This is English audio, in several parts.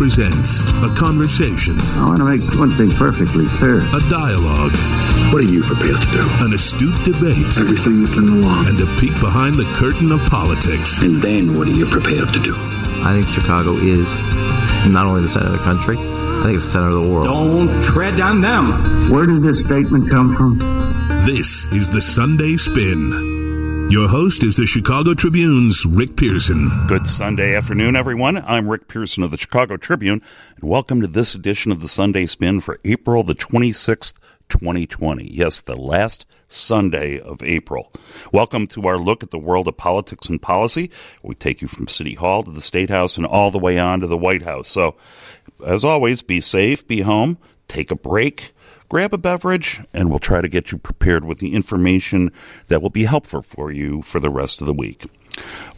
presents a conversation, I want to make one thing perfectly clear. a dialogue, What are you prepared to do? an astute debate, Everything within the law. and a peek behind the curtain of politics. And then what are you prepared to do? I think Chicago is not only the center of the country, I think it's the center of the world. Don't tread on them. Where did this statement come from? This is the Sunday Spin. Your host is the Chicago Tribune's Rick Pearson. Good Sunday afternoon, everyone. I'm Rick Pearson of the Chicago Tribune, and welcome to this edition of the Sunday Spin for April the 26th, 2020. Yes, the last Sunday of April. Welcome to our look at the world of politics and policy. We take you from City Hall to the State House and all the way on to the White House. So, as always, be safe, be home, take a break, grab a beverage, and we'll try to get you prepared with the information that will be helpful for you for the rest of the week.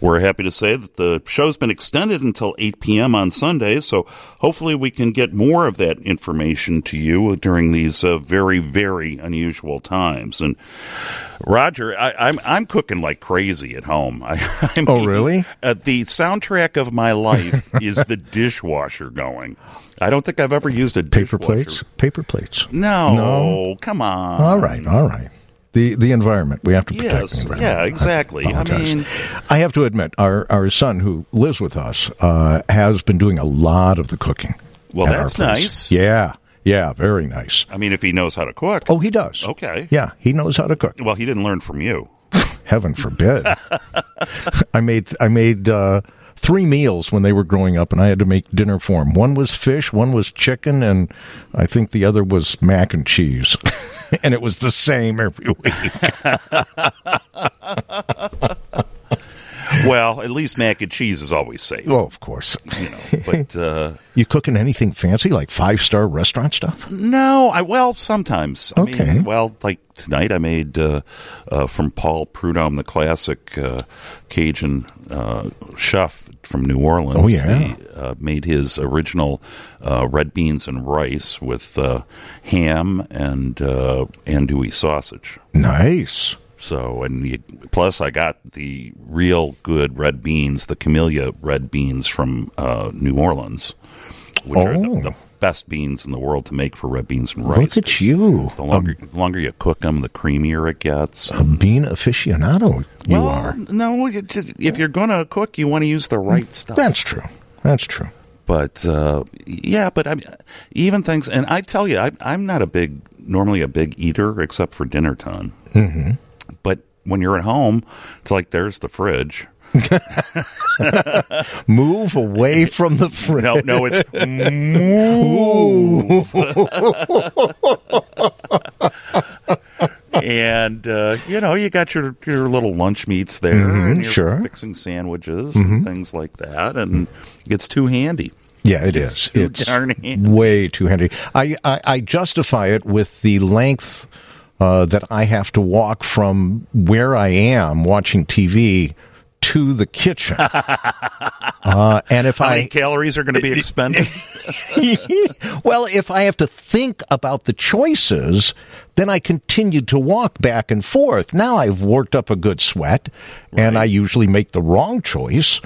We're happy to say that the show's been extended until 8 p.m. on Sundays, so hopefully we can get more of that information to you during these uh, very, very unusual times. And Roger, I, I'm I'm cooking like crazy at home. I, I Oh, really? Uh, the soundtrack of my life is the dishwasher going. I don't think I've ever used a Paper dishwasher. plates? Paper plates. No, No. come on. All right, all right. The the environment. We have to protect Yes, yeah, exactly. I apologize. mean- I have to admit, our our son who lives with us uh, has been doing a lot of the cooking. Well, that's nice. Yeah, yeah, very nice. I mean, if he knows how to cook. Oh, he does. Okay. Yeah, he knows how to cook. Well, he didn't learn from you. Heaven forbid. I made I made uh, three meals when they were growing up, and I had to make dinner for them. One was fish, one was chicken, and I think the other was mac and cheese. and it was the same every week. Well, at least mac and cheese is always safe. Oh, of course. You know, but uh, You cooking anything fancy like five star restaurant stuff? no, I well sometimes. I Okay. mean, well, like tonight, I made uh, uh, from Paul Prudhomme, the classic uh, Cajun uh, chef from New Orleans. Oh, yeah. He, uh, made his original uh, red beans and rice with uh, ham and uh, andouille sausage. Nice. So, and you, plus, I got the real good red beans, the Camellia red beans from uh, New Orleans, which are the, Oh. the best beans in the world to make for red beans and rice. Look at you. The longer, the longer you cook them, the creamier it gets. A bean aficionado you well, are. no, if you're going to cook, you want to use the right stuff. That's true. That's true. but uh, yeah, but I mean, even things, and I tell you, I, I'm not a big, normally a big eater except for dinner time. Mm-hmm. But when you're at home, it's like there's the fridge. Move away from the fridge. No, no, it's move. and uh, you know, you got your your little lunch meats there, and you're sure. fixing sandwiches and things like that, and it's too handy. Yeah, it It's is. too It's darn handy. way too handy. I, I, I justify it with the length uh, that I have to walk from where I am watching TV to the kitchen. uh, and if How I many calories are going to be expended? well, if I have to think about the choices, then I continue to walk back and forth. Now I've worked up a good sweat, and I usually make the wrong choice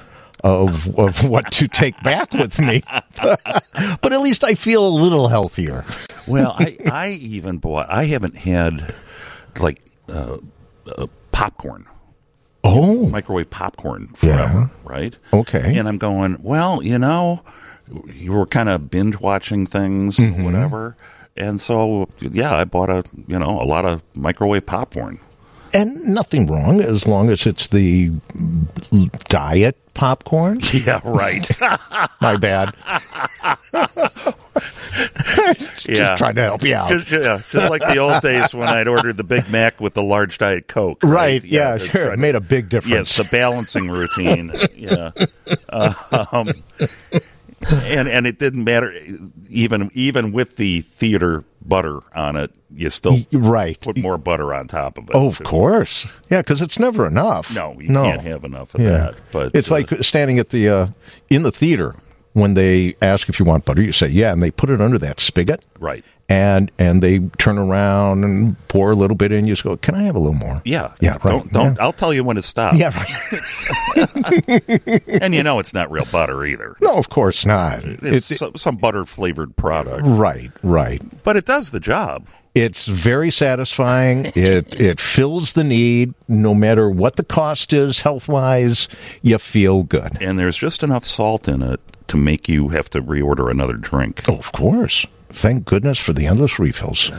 of of what to take back with me. but at least I feel a little healthier. well, I I even bought. I haven't had like uh, uh, popcorn. Oh, microwave popcorn forever, right? Okay. And I'm going, well, you know, you were kind of binge watching things, Mm-hmm. whatever. And so, yeah, I bought a, you know, a lot of microwave popcorn. And nothing wrong as long as it's the diet popcorn. Yeah, right. My bad. Just yeah. trying to help you out. Just, yeah, just like the old days when I'd ordered the Big Mac with the large Diet Coke. right. Yeah, to sure. It made a big difference. Yes, the balancing routine. yeah, um, and and it didn't matter even even with the theater butter on it. You still right. put more butter on top of it. Oh, of course. Yeah, because it's never enough. No, you no. can't have enough of Yeah. that. But it's uh, like standing at the uh, in the theater when they ask if you want butter, you say yeah, and they put it under that spigot, Right. and and they turn around and pour a little bit in. You just go, can I have a little more? Yeah. Yeah, right. Don't don't. Yeah. I'll tell you when to stop. Yeah, right. And you know it's not real butter either. no, of course not. It's, It's, some, some butter flavored product, right, right. but it does the job. It's very satisfying. It it fills the need, no matter what the cost is, health wise. You feel good. And there's just enough salt in it to make you have to reorder another drink. Oh, of course. Thank goodness for the endless refills.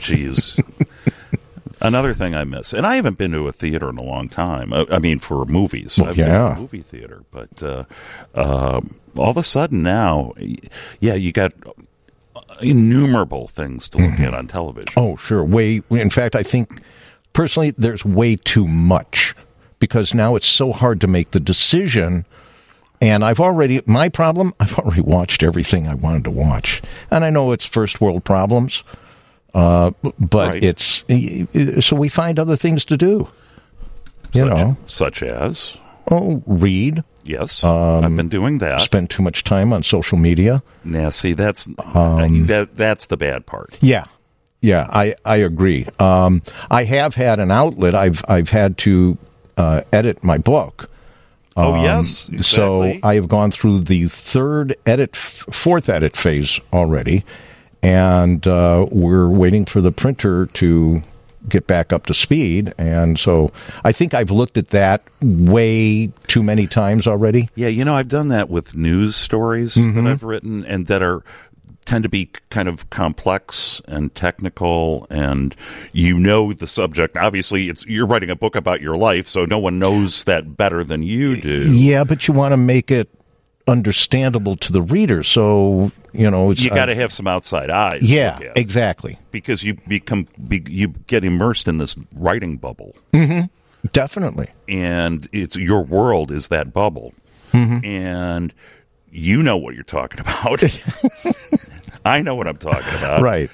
Jeez. Another thing I miss, and I haven't been to a theater in a long time. I, I mean, for movies, Well, I've been to yeah. a movie theater, but uh, um all of a sudden now, yeah, you got innumerable things to look at on television. Oh, sure. Way. In fact, I think personally, there's way too much because now it's so hard to make the decision. And I've already my problem. I've already watched everything I wanted to watch, and I know it's first world problems, uh, but Right. it's so we find other things to do. You such, know, such as oh, read, yes, Um, I've been doing that. spend too much time on social media. Now, see, that's Um, that that's the bad part. Yeah, yeah, I I agree. Um, I have had an outlet. I've I've had to uh, edit my book. Oh yes, Um, So. I have gone through the third edit, fourth edit phase already, and uh, we're waiting for the printer to get back up to speed. And so I think I've looked at that way too many times already. Yeah, you know, I've done that with news stories Mm-hmm. that I've written and that are tend to be kind of complex and technical and you know the subject. Obviously, it's you're writing a book about your life, so no one knows that better than you do. Yeah, but you want to make it understandable to the reader. So you know, it's You got to have some outside eyes. yeah, look at it, exactly, because you become be, you get immersed in this writing bubble. definitely. and it's your world is that bubble Mm-hmm. and you know what you're talking about i know what i'm talking about Right.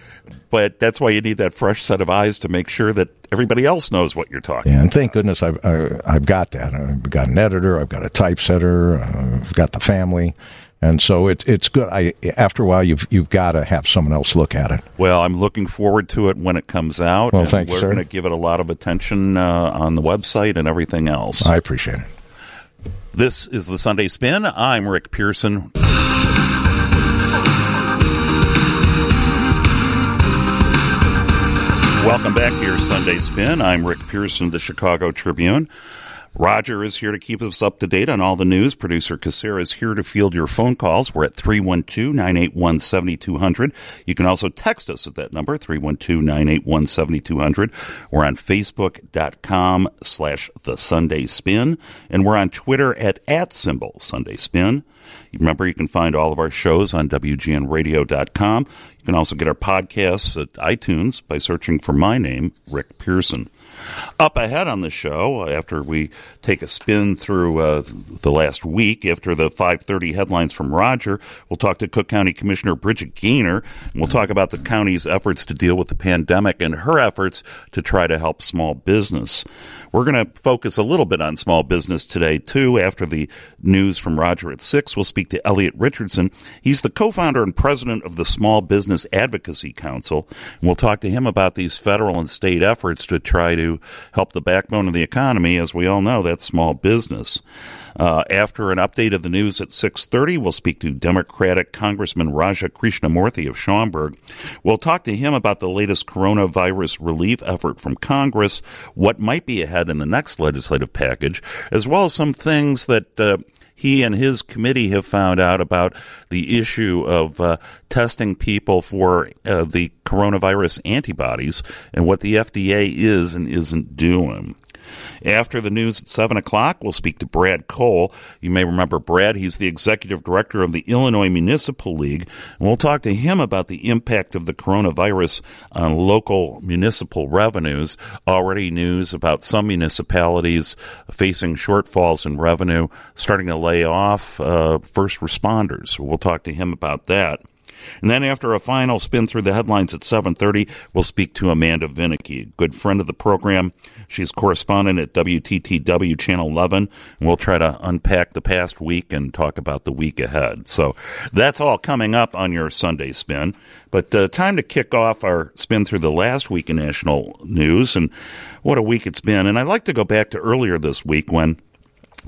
but that's why you need that fresh set of eyes to make sure that everybody else knows what you're talking Yeah, and thank goodness I've I, I've got that. I've got an editor. I've got a typesetter. I've got the family, and so it, it's good. I after a while you've you've got to have someone else look at it. well i'm looking forward to it when it comes out Well, and thank you, we're going to give it a lot of attention uh, on the website and everything else I appreciate it. this is the sunday spin i'm rick pearson Welcome back to your Sunday Spin. I'm Rick Pearson of the Chicago Tribune. Roger is here to keep us up to date on all the news. Producer Casera is here to field your phone calls. We're at 312-981-7200. You can also text us at that number, 312-981-7200. We're on Facebook.com slash The Sunday Spin. And we're on Twitter at at symbol Sunday Spin. Remember, you can find all of our shows on WGNradio.com. You can also get our podcasts at iTunes by searching for my name, Rick Pearson. Up ahead on the show, after we take a spin through uh, the last week, after the 5:30 headlines from Roger, we'll talk to Cook County Commissioner Bridget Gainer, and we'll talk about the county's efforts to deal with the pandemic and her efforts to try to help small business. We're going to focus a little bit on small business today too. After the news from Roger at six, we'll speak to Elliot Richardson. He's the co-founder and president of the Small Business Advocacy Council, and we'll talk to him about these federal and state efforts to try to help the backbone of the economy. As we all know, that's small business. Uh, after an update of the news at 6.30, we'll speak to Democratic Congressman Raja Krishnamoorthi of Schaumburg. We'll talk to him about the latest coronavirus relief effort from Congress, what might be ahead in the next legislative package, as well as some things that uh, he and his committee have found out about the issue of uh, testing people for uh, the coronavirus antibodies and what the FDA is and isn't doing. After the news at 7 o'clock, we'll speak to Brad Cole. You may remember Brad. He's the executive director of the Illinois Municipal League. And we'll talk to him about the impact of the coronavirus on local municipal revenues. Already news about some municipalities facing shortfalls in revenue, starting to lay off uh, first responders. We'll talk to him about that. And then after a final spin through the headlines at 7:30, we'll speak to Amanda Vinicky, good friend of the program. She's correspondent at WTTW Channel 11, and we'll try to unpack the past week and talk about the week ahead. So that's all coming up on your Sunday spin. But uh, time to kick off our spin through the last week in national news, and what a week it's been. And I'd like to go back to earlier this week when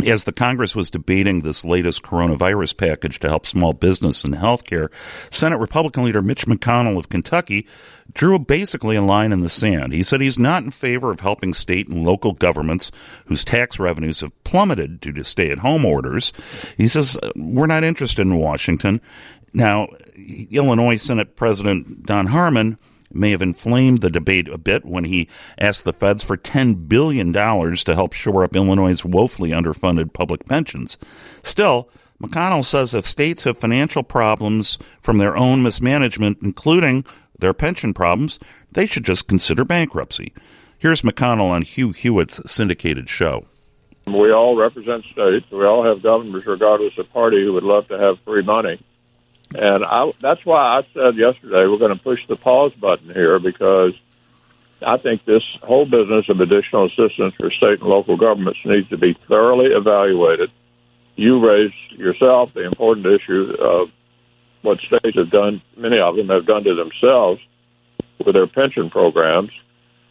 as the Congress was debating this latest coronavirus package to help small business and healthcare, Senate Republican leader Mitch McConnell of Kentucky drew basically a line in the sand. He said he's not in favor of helping state and local governments whose tax revenues have plummeted due to stay at home orders. He says, uh, We're not interested in Washington. Now, Illinois Senate President Don Harmon may have inflamed the debate a bit when he asked the feds for $10 billion to help shore up Illinois' woefully underfunded public pensions. Still, McConnell says if states have financial problems from their own mismanagement, including their pension problems, they should just consider bankruptcy. Here's McConnell on Hugh Hewitt's syndicated show. We all represent states. We all have governors, regardless of party, who would love to have free money. And I, that's why I said yesterday we're going to push the pause button here because I think this whole business of additional assistance for state and local governments needs to be thoroughly evaluated. You raised yourself the important issue of what states have done, many of them have done to themselves with their pension programs.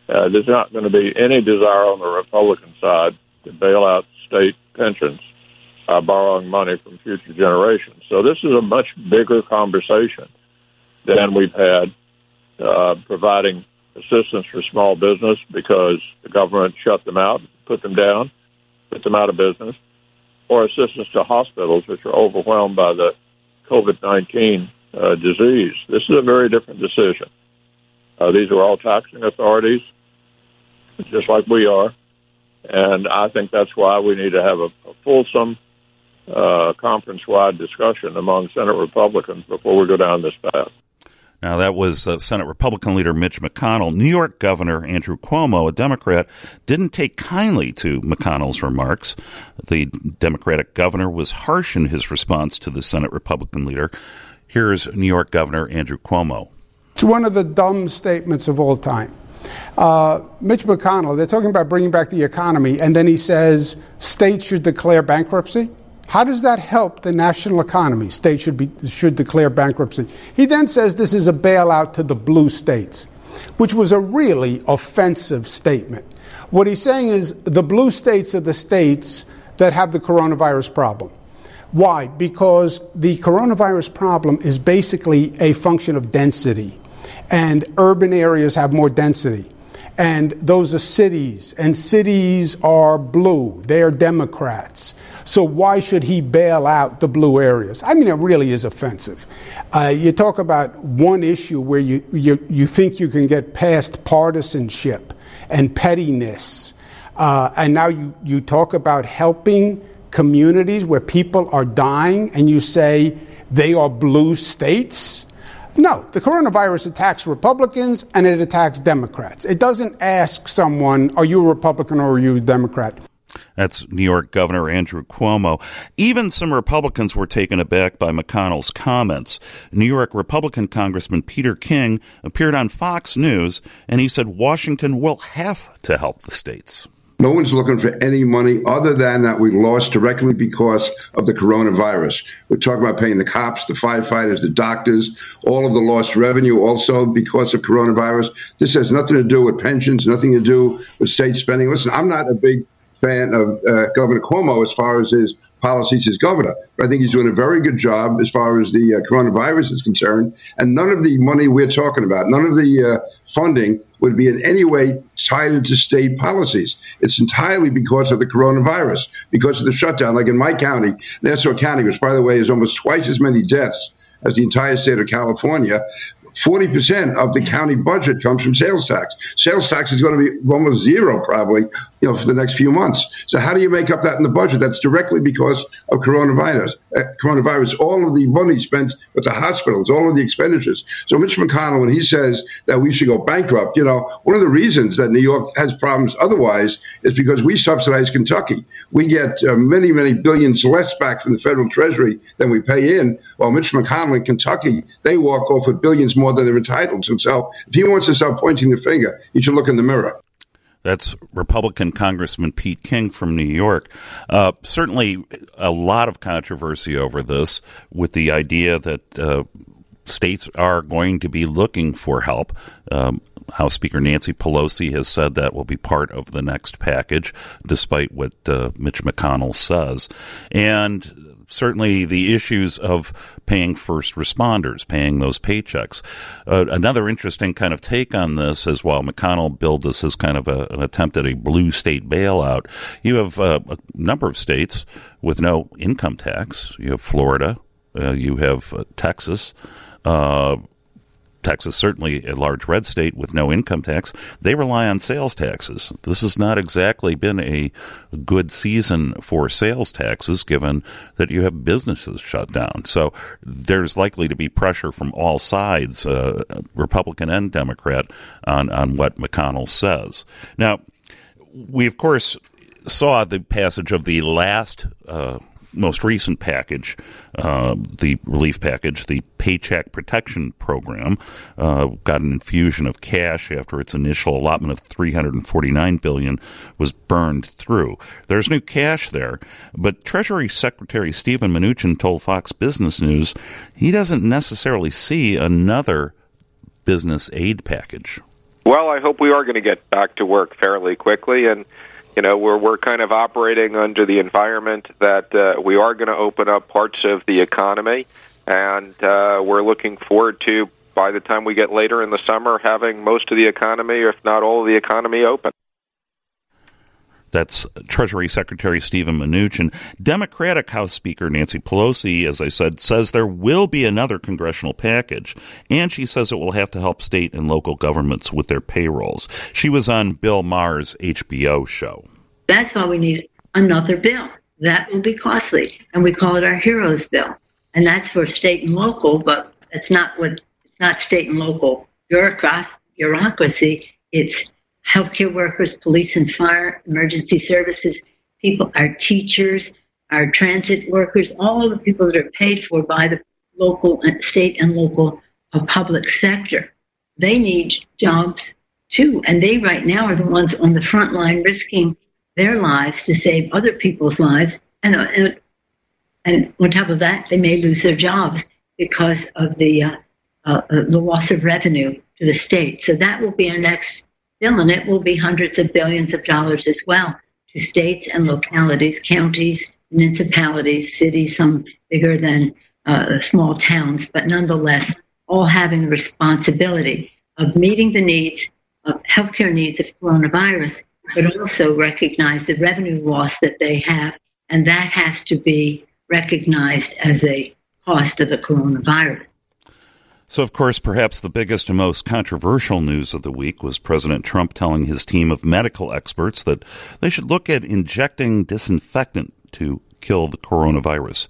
Uh, there's not going to be any desire on the Republican side to bail out state pensions uh, borrowing money from future generations. So this is a much bigger conversation than we've had uh, providing assistance for small business because the government shut them out, put them down, put them out of business, or assistance to hospitals which are overwhelmed by the COVID 19 uh, disease. This is a very different decision. Uh, these are all taxing authorities, just like we are. And I think that's why we need to have a, a fulsome uh, conference wide discussion among Senate Republicans before we go down this path. Now, that was uh, Senate Republican leader Mitch McConnell. New York Governor Andrew Cuomo, a Democrat, didn't take kindly to McConnell's remarks. The Democratic governor was harsh in his response to the Senate Republican leader. Here's New York Governor Andrew Cuomo. It's one of the dumb statements of all time. Uh, Mitch McConnell, they're talking about bringing back the economy, and then he says states should declare bankruptcy. How does that help the national economy? States should, be, should declare bankruptcy. He then says this is a bailout to the blue states, which was a really offensive statement. What he's saying is the blue states are the states that have the coronavirus problem. Why? Because the coronavirus problem is basically a function of density, and urban areas have more density. And those are cities, and cities are blue. They are Democrats. So why should he bail out the blue areas? I mean, it really is offensive. Uh, you talk about one issue where you, you, you think you can get past partisanship and pettiness, uh, and now you, you talk about helping communities where people are dying, and you say they are blue states. No, the coronavirus attacks Republicans and it attacks Democrats. It doesn't ask someone, are you a Republican or are you a Democrat? That's New York Governor Andrew Cuomo. Even some Republicans were taken aback by McConnell's comments. New York Republican Congressman Peter King appeared on Fox News and he said Washington will have to help the states. No one's looking for any money other than that we lost directly because of the coronavirus. We're talking about paying the cops, the firefighters, the doctors, all of the lost revenue also because of coronavirus. This has nothing to do with pensions, nothing to do with state spending. Listen, I'm not a big fan of uh, Governor Cuomo as far as his policies as governor. But I think he's doing a very good job as far as the uh, coronavirus is concerned. And none of the money we're talking about, none of the uh, funding would be in any way tied into state policies. It's entirely because of the coronavirus, because of the shutdown. Like in my county, Nassau County, which, by the way, is almost twice as many deaths as the entire state of California, 40% of the county budget comes from sales tax. Sales tax is going to be almost zero probably, you know, for the next few months. So how do you make up that in the budget? That's directly because of coronavirus. Uh, coronavirus, all of the money spent with the hospitals, all of the expenditures. So Mitch McConnell, when he says that we should go bankrupt, you know, one of the reasons that New York has problems otherwise is because we subsidize Kentucky. We get uh, many, many billions less back from the federal treasury than we pay in. While Mitch McConnell in Kentucky, they walk off with billions more than they're entitled to. So if he wants to start pointing the finger, he should look in the mirror. That's Republican Congressman Pete King from New York. Uh, certainly, a lot of controversy over this, with the idea that uh, states are going to be looking for help. Um, House Speaker Nancy Pelosi has said that will be part of the next package, despite what uh, Mitch McConnell says. And certainly the issues of paying first responders, paying those paychecks. Uh, another interesting kind of take on this is while McConnell billed this as kind of a, an attempt at a blue state bailout, you have uh, a number of states with no income tax. You have Florida, uh, you have uh, Texas. Texas, certainly a large red state with no income tax, they rely on sales taxes. This has not exactly been a good season for sales taxes, given that you have businesses shut down. So there's likely to be pressure from all sides, uh, Republican and Democrat, on, on what McConnell says. Now, we, of course, saw the passage of the last uh, most recent package, uh, the relief package, the Paycheck Protection Program, uh, got an infusion of cash after its initial allotment of 349 billion was burned through. There's new cash there, but Treasury Secretary Steven Mnuchin told Fox Business News he doesn't necessarily see another business aid package. Well, I hope we are going to get back to work fairly quickly and you know we're we're kind of operating under the environment that uh, we are going to open up parts of the economy, and uh, we're looking forward to by the time we get later in the summer having most of the economy, if not all of the economy, open. That's Treasury Secretary Steven Mnuchin. Democratic House Speaker Nancy Pelosi, as I said, says there will be another congressional package, and she says it will have to help state and local governments with their payrolls. She was on Bill Maher's HBO show. That's why we need another bill. That will be costly, and we call it our Heroes Bill, and that's for state and local. But it's not what it's not state and local bureaucracy. It's healthcare workers, police and fire, emergency services people, our teachers, our transit workers, all the people that are paid for by the local and state and local uh, public sector. They need jobs too, and they right now are the ones on the front line risking their lives to save other people's lives, and uh, and, and on top of that, they may lose their jobs because of the uh, uh, uh the loss of revenue to the state. So that will be our next bill, and it will be hundreds of billions of dollars as well to states and localities, counties, municipalities, cities, some bigger than uh, small towns, but nonetheless, all having the responsibility of meeting the needs of healthcare needs of coronavirus, but also recognize the revenue loss that they have, and that has to be recognized as a cost of the coronavirus. So, of course, perhaps the biggest and most controversial news of the week was President Trump telling his team of medical experts that they should look at injecting disinfectant to kill the coronavirus.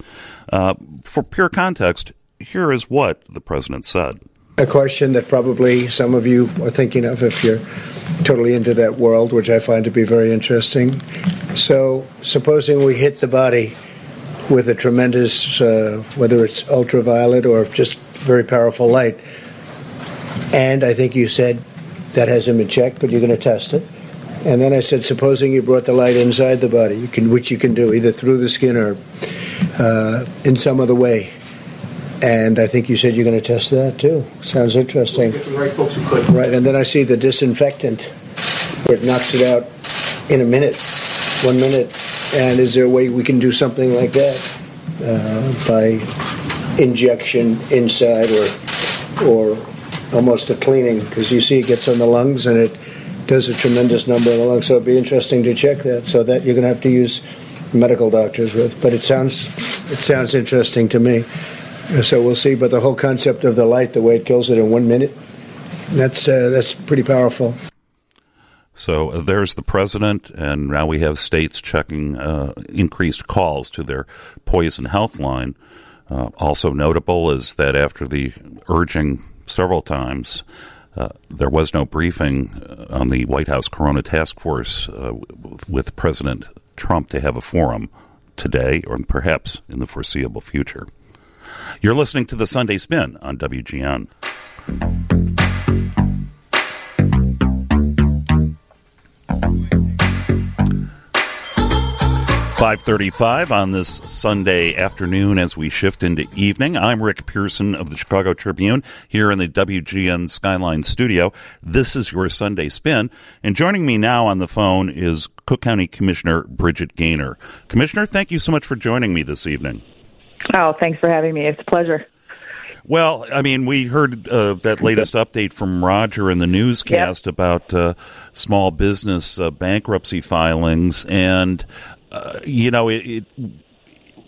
Uh, for pure context, here is what the president said. A question that probably some of you are thinking of if you're totally into that world, which I find to be very interesting. So, supposing we hit the body with a tremendous, uh, whether it's ultraviolet or just very powerful light. And I think you said that hasn't been checked, but you're going to test it. And then I said, supposing you brought the light inside the body, you can, which you can do either through the skin or uh, in some other way. And I think you said you're going to test that too. Sounds interesting. right folks who could. Right, and then I see the disinfectant where it knocks it out in a minute, one minute. And is there a way we can do something like that uh, by injection inside or or almost a cleaning because you see it gets on the lungs and it does a tremendous number in the lungs. So it'd be interesting to check that. So that you're going to have to use medical doctors with. But it sounds it sounds interesting to me. So we'll see. But the whole concept of the light, the way it kills it in one minute, that's uh, that's pretty powerful. So uh, there's the president, and now we have states checking uh, increased calls to their poison health line. Uh, also notable is that after the urging several times, uh, there was no briefing uh, on the White House Corona Task Force uh, with President Trump to have a forum today or perhaps in the foreseeable future. You're listening to the Sunday Spin on WGN. 535 on this Sunday afternoon as we shift into evening. I'm Rick Pearson of the Chicago Tribune here in the WGN Skyline studio. This is your Sunday spin. And joining me now on the phone is Cook County Commissioner Bridget Gainer. Commissioner, thank you so much for joining me this evening. Oh, thanks for having me. It's a pleasure. Well, I mean, we heard uh, that latest update from Roger in the newscast yep. about uh, small business uh, bankruptcy filings, and uh, you know, it, it,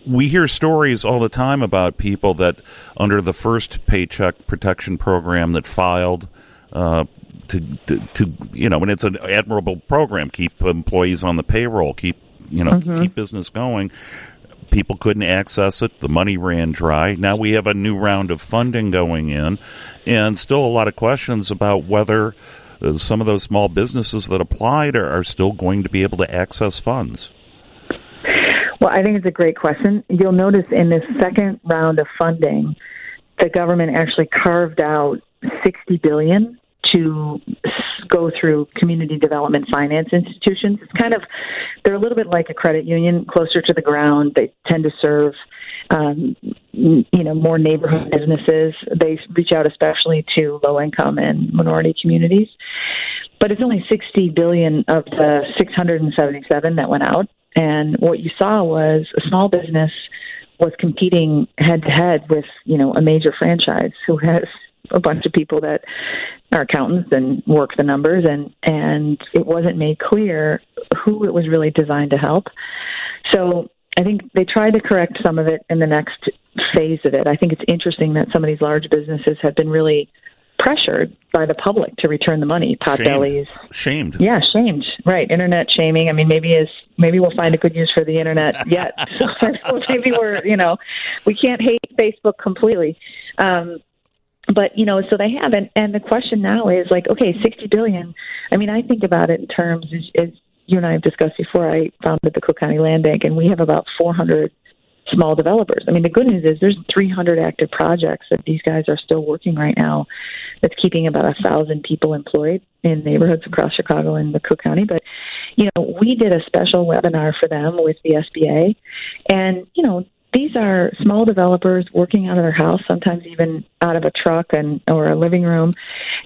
we hear stories all the time about people that under the first paycheck protection program that filed uh, to, to, to, you know, and it's an admirable program, keep employees on the payroll, keep, you know, mm-hmm. keep business going. People couldn't access it. The money ran dry. Now we have a new round of funding going in, and still a lot of questions about whether uh, some of those small businesses that applied are, are still going to be able to access funds. Well, I think it's a great question. You'll notice in this second round of funding, the government actually carved out 60 billion to go through community development finance institutions. It's kind of they're a little bit like a credit union, closer to the ground. They tend to serve um, you know more neighborhood businesses. They reach out especially to low income and minority communities. But it's only 60 billion of the 677 that went out. And what you saw was a small business was competing head to head with, you know, a major franchise who has a bunch of people that are accountants and work the numbers and and it wasn't made clear who it was really designed to help. So I think they tried to correct some of it in the next phase of it. I think it's interesting that some of these large businesses have been really pressured by the public to return the money. Potbellies, shamed. Yeah, shamed. Right, internet shaming. I mean, maybe is maybe we'll find a good use for the internet yet. so maybe we're you know we can't hate Facebook completely. Um, but you know, so they haven't. And the question now is like, okay, sixty billion. I mean, I think about it in terms as, as you and I have discussed before. I founded the Cook County Land Bank, and we have about four hundred small developers. I mean, the good news is there's 300 active projects that these guys are still working right now. That's keeping about a thousand people employed in neighborhoods across Chicago and the Cook County. But you know, we did a special webinar for them with the SBA, and you know, these are small developers working out of their house, sometimes even out of a truck and or a living room,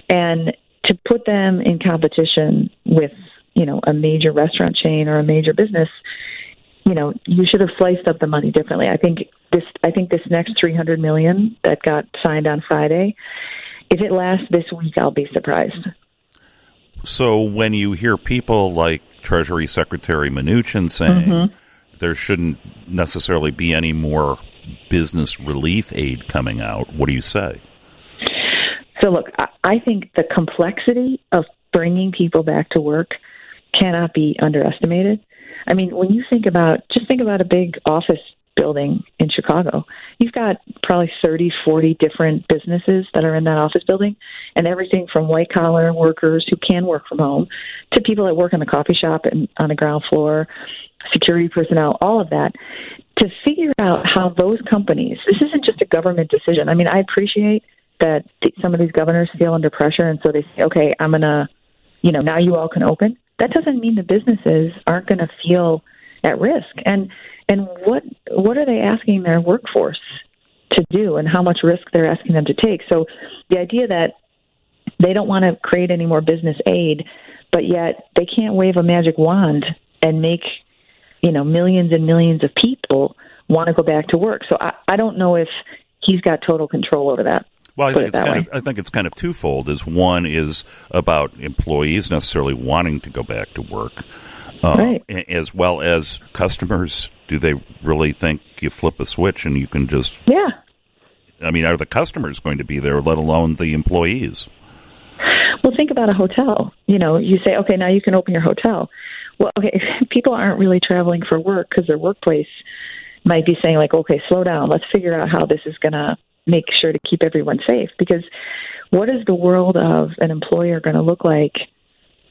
and to put them in competition with you know a major restaurant chain or a major business you know, you should have sliced up the money differently. I think this I think this next 300 million that got signed on Friday, if it lasts this week, I'll be surprised. So when you hear people like Treasury Secretary Mnuchin saying mm-hmm. there shouldn't necessarily be any more business relief aid coming out, what do you say? So look, I think the complexity of bringing people back to work cannot be underestimated. I mean, when you think about, just think about a big office building in Chicago. You've got probably 30, 40 different businesses that are in that office building, and everything from white collar workers who can work from home to people that work in the coffee shop and on the ground floor, security personnel, all of that. To figure out how those companies, this isn't just a government decision. I mean, I appreciate that some of these governors feel under pressure, and so they say, okay, I'm going to, you know, now you all can open that doesn't mean the businesses aren't going to feel at risk. And and what what are they asking their workforce to do, and how much risk they're asking them to take? So the idea that they don't want to create any more business aid, but yet they can't wave a magic wand and make you know millions and millions of people want to go back to work. So I, I don't know if he's got total control over that. Well, I think it's kind way. of I think it's kind of twofold. Is one is about employees necessarily wanting to go back to work, uh, right. as well as customers. Do they really think you flip a switch and you can just yeah I mean, are the customers going to be there, let alone the employees? Well, think about a hotel. You know, you say, okay, now you can open your hotel. Well, okay, people aren't really traveling for work because their workplace might be saying, like, okay, slow down. Let's figure out how this is going to make sure to keep everyone safe. Because what is the world of an employer going to look like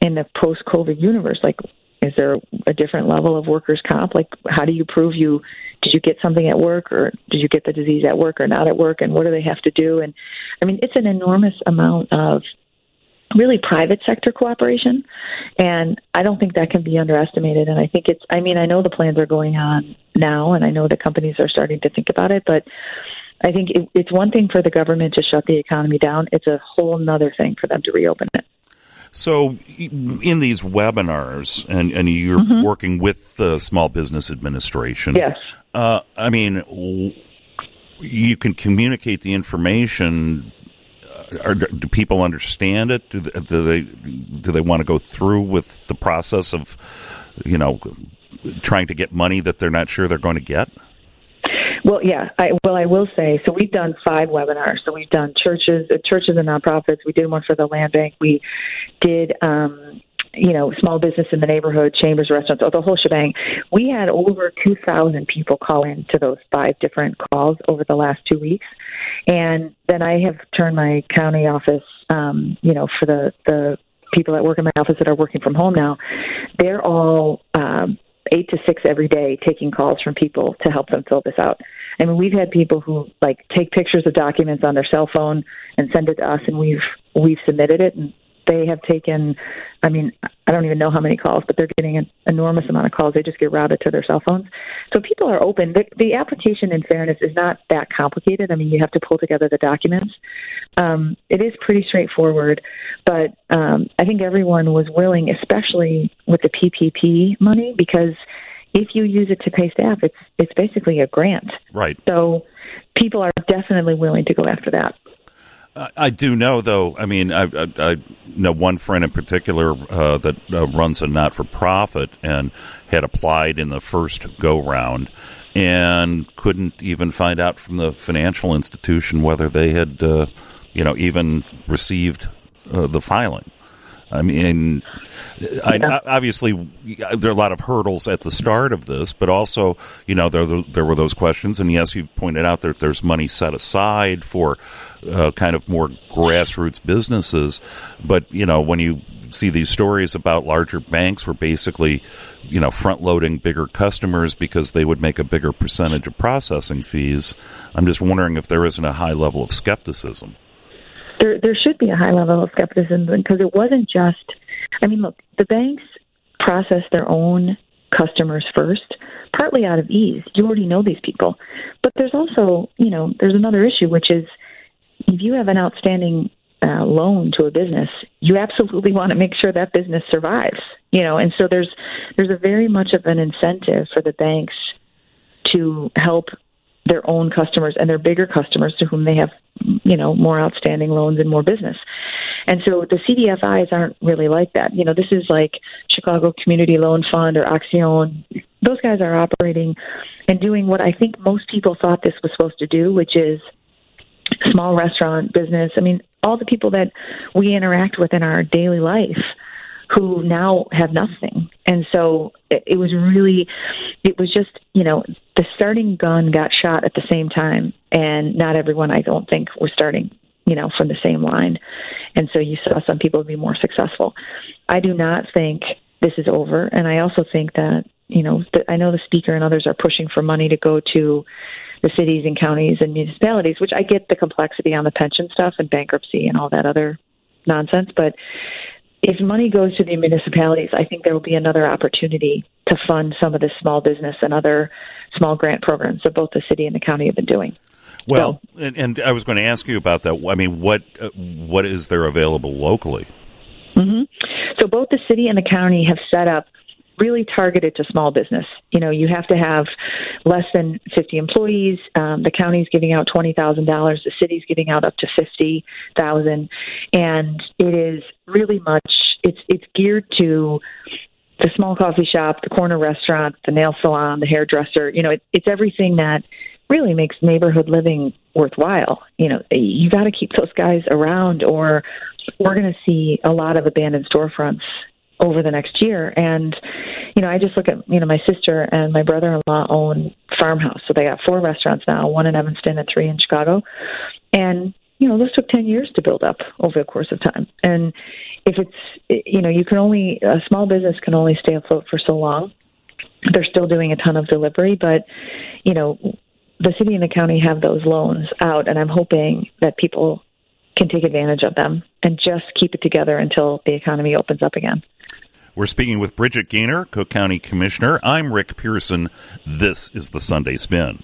in the post COVID universe? Like, is there a different level of workers' comp? Like, how do you prove you did you get something at work or did you get the disease at work or not at work? And what do they have to do? And I mean, it's an enormous amount of really private sector cooperation. And I don't think that can be underestimated. And I think it's, I mean, I know the plans are going on now, and I know the companies are starting to think about it, but I think it, it's one thing for the government to shut the economy down, it's a whole other thing for them to reopen it. So, in these webinars, and, and you're Mm-hmm. working with the Small Business Administration. Yes. Uh, I mean, you can communicate the information. Uh, Are, do people understand it? Do they, do they do they want to go through with the process of, you know, trying to get money that they're not sure they're going to get? Well, yeah. I, well, I will say. So we've done five webinars. So we've done churches, uh, churches and nonprofits. We did one for the land bank. We did, um, you know, small business in the neighborhood, chambers, restaurants, the whole shebang. We had over two thousand people call in to those five different calls over the last two weeks, and then I have turned my county office, um, you know, for the the people that work in my office that are working from home now. They're all. Um, eight to six every day taking calls from people to help them fill this out. I mean, we've had people who like take pictures of documents on their cell phone and send it to us, and we've we've submitted it, and they have taken. I mean, I don't even know how many calls, but they're getting an enormous amount of calls. They just get routed to their cell phones. So people are open. The, the application, in fairness, is not that complicated. I mean, you have to pull together the documents. Um, it is pretty straightforward, but um, I think everyone was willing, especially with the PPP money, because if you use it to pay staff, it's it's basically a grant. Right. So people are definitely willing to go after that. I- I do know, though. I mean, I, I, I know one friend in particular uh, that uh, runs a not for profit and had applied in the first go round and couldn't even find out from the financial institution whether they had, uh, you know, even received uh, the filing. I mean, I, I- obviously there are a lot of hurdles at the start of this, but also, you know, there there were those questions, and yes, you've pointed out that there's money set aside for uh, kind of more grassroots businesses, but you know, when you see these stories about larger banks were basically, you know, front loading bigger customers because they would make a bigger percentage of processing fees. I'm just wondering if there isn't a high level of skepticism. There there should be a high level of skepticism because it wasn't just I mean look the banks process their own customers first partly out of ease. You already know these people. But there's also you know there's another issue which is if you have an outstanding uh, loan to a business you absolutely want to make sure that business survives you know? And so there's there's a very much of an incentive for the banks to help their own customers and their bigger customers to whom they have you know more outstanding loans and more business. And so the cdfis aren't really like that. You know this is like chicago community loan fund or Accion. Those guys are operating and doing what i think most people thought this was supposed to do which is small restaurant business. I mean all the people that we interact with in our daily life who now have nothing. And so it, was really, it was just, you know, the starting gun got shot at the same time. And not everyone, I don't think, was starting, you know, from the same line. And so you saw some people be more successful. I do not think this is over. And I also think that, you know, that I know the speaker and others are pushing for money to go to the cities and counties and municipalities, which I get the complexity on the pension stuff and bankruptcy and all that other nonsense. But if money goes to the municipalities, I think there will be another opportunity to fund some of the small business and other small grant programs that both the city and the county have been doing. Well, and, and I was going to ask you about that. I mean, what uh, what is there available locally? hmm So both the city and the county have set up really targeted to small business. You know, you have to have less than 50 employees. Um, the county's giving out $20,000. The city's giving out up to 50,000. And it is really much, it's, it's geared to the small coffee shop, the corner restaurant, the nail salon, the hairdresser. You know, it, it's everything that really makes neighborhood living worthwhile. You know, you got to keep those guys around, or we're going to see a lot of abandoned storefronts over the next year. And you know, I just look at you know my sister and my brother-in-law own farmhouse, so they got four restaurants now, one in Evanston and three in Chicago, and you know, those took 10 years to build up over the course of time. And if it's, you know, you can only, a small business can only stay afloat for so long. They're still doing a ton of delivery, but, you know, the city and the county have those loans out, and I'm hoping that people can take advantage of them and just keep it together until the economy opens up again. We're speaking with Bridget Gainer, Cook County Commissioner. I'm Rick Pearson. This is the Sunday Spin.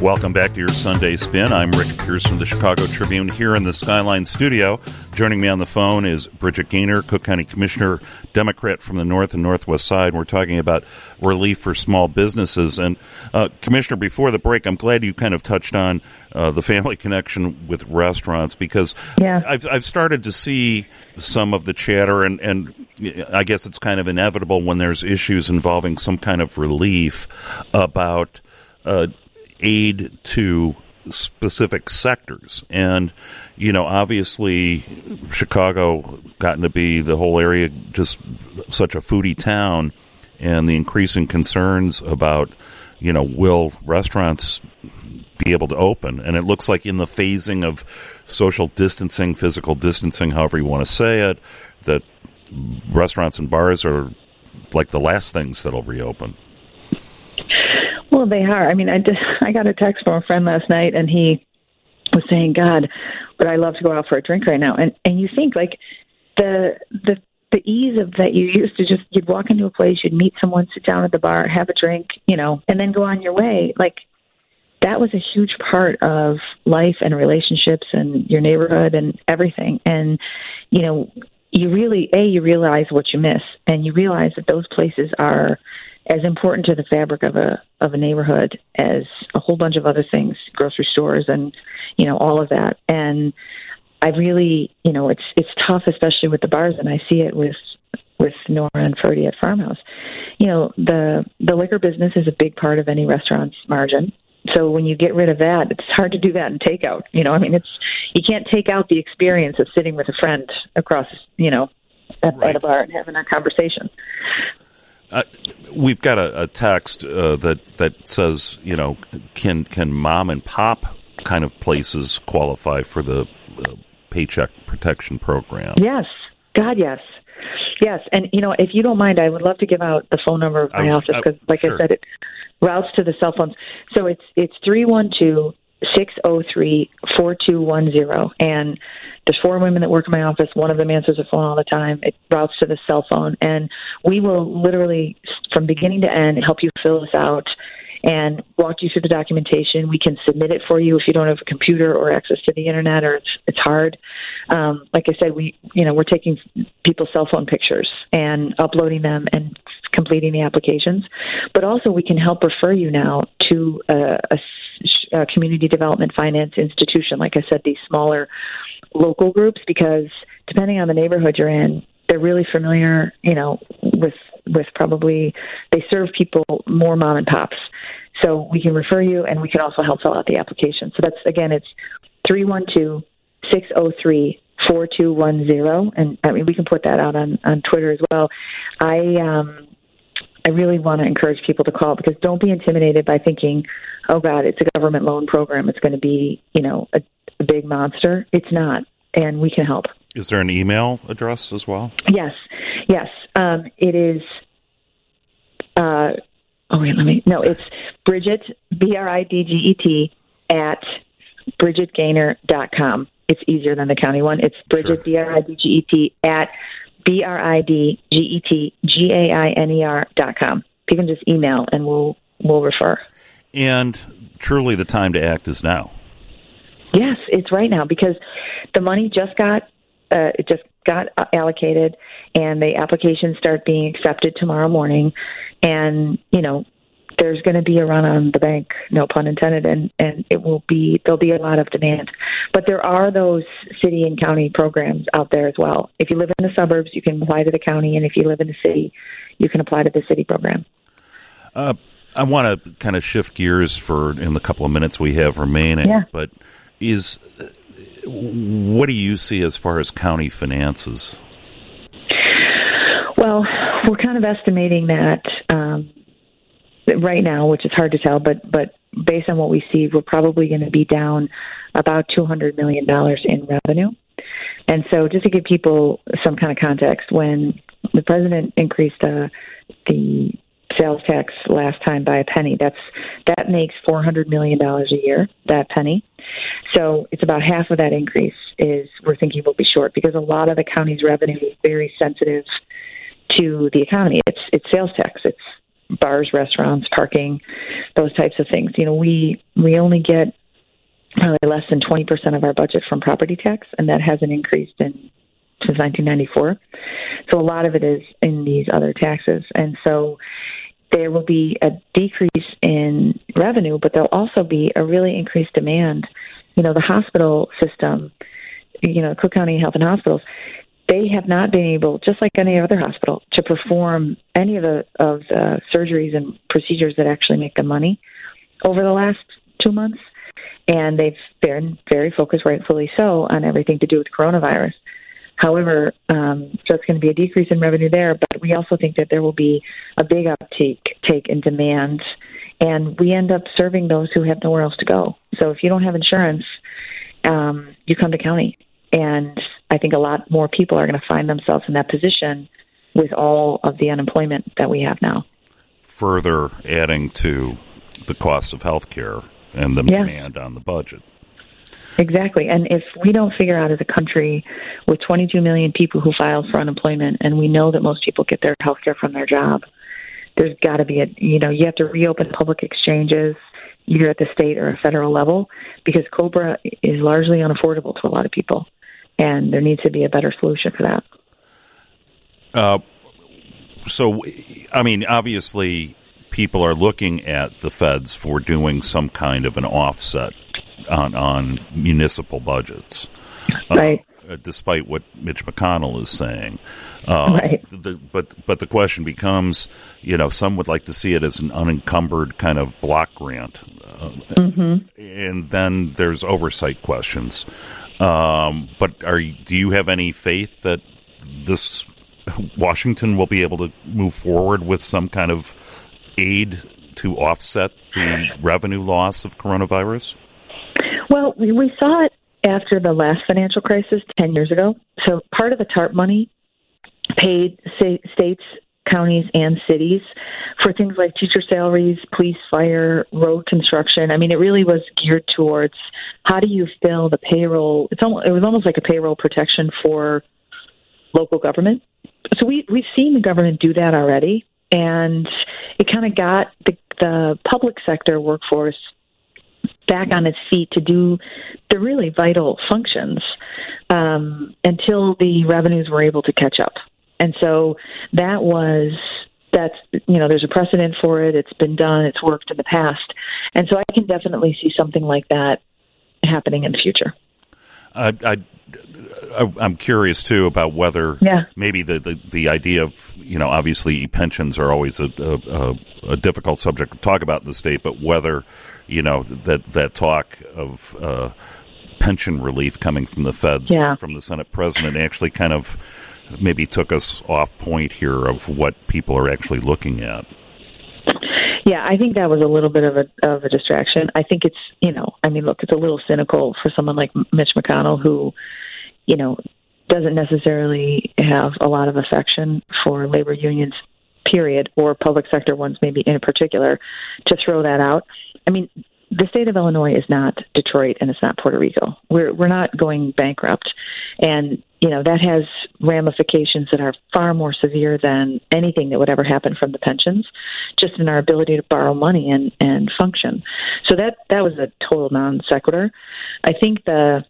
Welcome back to your Sunday Spin. I'm Rick Pierce from the Chicago Tribune here in the Skyline studio. Joining me on the phone is Bridget Gainer, Cook County Commissioner, Democrat from the North and Northwest side. We're talking about relief for small businesses. And, uh, Commissioner, before the break, I'm glad you kind of touched on uh, the family connection with restaurants because yeah. I've, I've started to see some of the chatter, and, and I guess it's kind of inevitable when there's issues involving some kind of relief about. Uh, aid to specific sectors. And, you know, obviously, Chicago gotten to be the whole area just such a foodie town, and the increasing concerns about, you know, will restaurants be able to open? And it looks like in the phasing of social distancing, physical distancing, however you want to say it, that restaurants and bars are like the last things that'll reopen. Well, they are. I mean, I just I got a text from a friend last night, and he was saying, "God, would I love to go out for a drink right now?" And and you think like the the the ease of that you used to just you'd walk into a place, you'd meet someone, sit down at the bar, have a drink, you know, and then go on your way. Like that was a huge part of life and relationships and your neighborhood and everything. And you know, you really a you realize what you miss, and you realize that those places are as important to the fabric of a of a neighborhood as a whole bunch of other things, grocery stores and you know all of that. And I really, you know, it's it's tough, especially with the bars, and I see it with with Nora and Ferdy at Farmhouse. You know, the the liquor business is a big part of any restaurant's margin. So when you get rid of that, it's hard to do that in takeout. You know, I mean, it's you can't take out the experience of sitting with a friend across, you know, at, right. at a bar and having a conversation. Uh, we've got a, a text uh, that that says, you know, can can mom and pop kind of places qualify for the uh, paycheck protection program? Yes, God, yes, yes. And you know, if you don't mind, I would love to give out the phone number of my was, office because, like sure. I said, it routes to the cell phones. So it's it's three one two six zero three four two one zero and there's four women that work in my office. One of them answers the phone all the time. It routes to the cell phone, and we will literally, from beginning to end, help you fill this out and walk you through the documentation. We can submit it for you if you don't have a computer or access to the internet or it's it's hard. Um, like I said, we you know we're taking people's cell phone pictures and uploading them and completing the applications, but also we can help refer you now to a, a, a community development finance institution. Like I said, these smaller local groups because depending on the neighborhood you're in, they're really familiar, you know, with with probably they serve people more mom and pops. So we can refer you and we can also help fill out the application. So that's again it's three one two six oh three four two one zero and I mean we can put that out on, on Twitter as well. I um I really want to encourage people to call because don't be intimidated by thinking, oh God, it's a government loan program. It's going to be, you know, a a big monster. It's not, and we can help. Is there an email address as well? Yes, yes. Um, it is. Uh, oh wait, let me. No, it's Bridget B R I D G E T at bridgetgainer.com. It's easier than the county one. It's Bridget B R I D G E T at B R I D G E T G A I N E R dot com. You can just email and we'll we'll refer. And truly, the time to act is now. Yes, it's right now because the money just got uh, it just got allocated, and the applications start being accepted tomorrow morning, and you know there's going to be a run on the bank, no pun intended, and and it will be there'll be a lot of demand. But there are those city and county programs out there as well. If you live in the suburbs, you can apply to the county, and if you live in the city, you can apply to the city program. Uh, I want to kind of shift gears for in the couple of minutes we have remaining. Yeah. But is what do you see as far as county finances? Well, we're kind of estimating that um, right now, which is hard to tell, but but based on what we see, we're probably going to be down about two hundred million dollars in revenue. And so, just to give people some kind of context, when the president increased uh, the sales tax last time by a penny, that's that makes four hundred million dollars a year. That penny. So it's about half of that increase is we're thinking will be short because a lot of the county's revenue is very sensitive to the economy. It's it's sales tax. It's bars, restaurants, parking, those types of things. You know, we we only get probably less than twenty percent of our budget from property tax, and that hasn't increased in since 1994. So a lot of it is in these other taxes, and so there will be a decrease in revenue, but there'll also be a really increased demand. You know, the hospital system, you know, Cook County Health and Hospitals, they have not been able, just like any other hospital, to perform any of the of the surgeries and procedures that actually make them money over the last two months. And they've been very focused, rightfully so, on everything to do with coronavirus. However, um, so it's going to be a decrease in revenue there, but we also think that there will be a big uptake take in demand, and we end up serving those who have nowhere else to go. So if you don't have insurance, um, you come to county, and I think a lot more people are going to find themselves in that position with all of the unemployment that we have now. Further adding to the cost of health care and the Yeah. demand on the budget. Exactly. And if we don't figure out as a country with 22 million people who filed for unemployment, and we know that most people get their health care from their job, there's got to be a, you know, you have to reopen public exchanges either at the state or a federal level because COBRA is largely unaffordable to a lot of people. And there needs to be a better solution for that. Uh, so, I mean, obviously, people are looking at the feds for doing some kind of an offset on on municipal budgets, Uh, Right. uh, despite what Mitch McConnell is saying. Uh, Right. The, but but the question becomes, you know, some would like to see it as an unencumbered kind of block grant, uh, Mm-hmm. and then there's oversight questions. Um, but are do you have any faith that this Washington will be able to move forward with some kind of aid to offset the revenue loss of coronavirus? Well, we, saw it after the last financial crisis 10 years ago. So part of the TARP money paid states, counties, and cities for things like teacher salaries, police, fire, road construction. I mean, it really was geared towards how do you fill the payroll? It's almost, it was almost like a payroll protection for local government. So we we've seen the government do that already, and it kind of got the the public sector workforce back on its feet to do the really vital functions um, until the revenues were able to catch up. And so that was that's you know there's a precedent for it. It's been done. It's worked in the past, and so I can definitely see something like that happening in the future. I, I, I, I'm curious too about whether Yeah. maybe the, the, the idea of you know obviously pensions are always a, a, a, a difficult subject to talk about in the state, but whether you know that that talk of uh, pension relief coming from the feds Yeah. from the Senate president actually kind of maybe took us off point here of what people are actually looking at. Yeah, I think that was a little bit of a of a distraction. I think it's you know, I mean, look, it's a little cynical for someone like Mitch McConnell who, you know, doesn't necessarily have a lot of affection for labor unions, period, or public sector ones maybe in particular, to throw that out. I mean, the state of Illinois is not Detroit and it's not Puerto Rico. We're we're not going bankrupt, and you know that has ramifications that are far more severe than anything that would ever happen from the pensions, just in our ability to borrow money and and function. So that that was a total non sequitur. I think the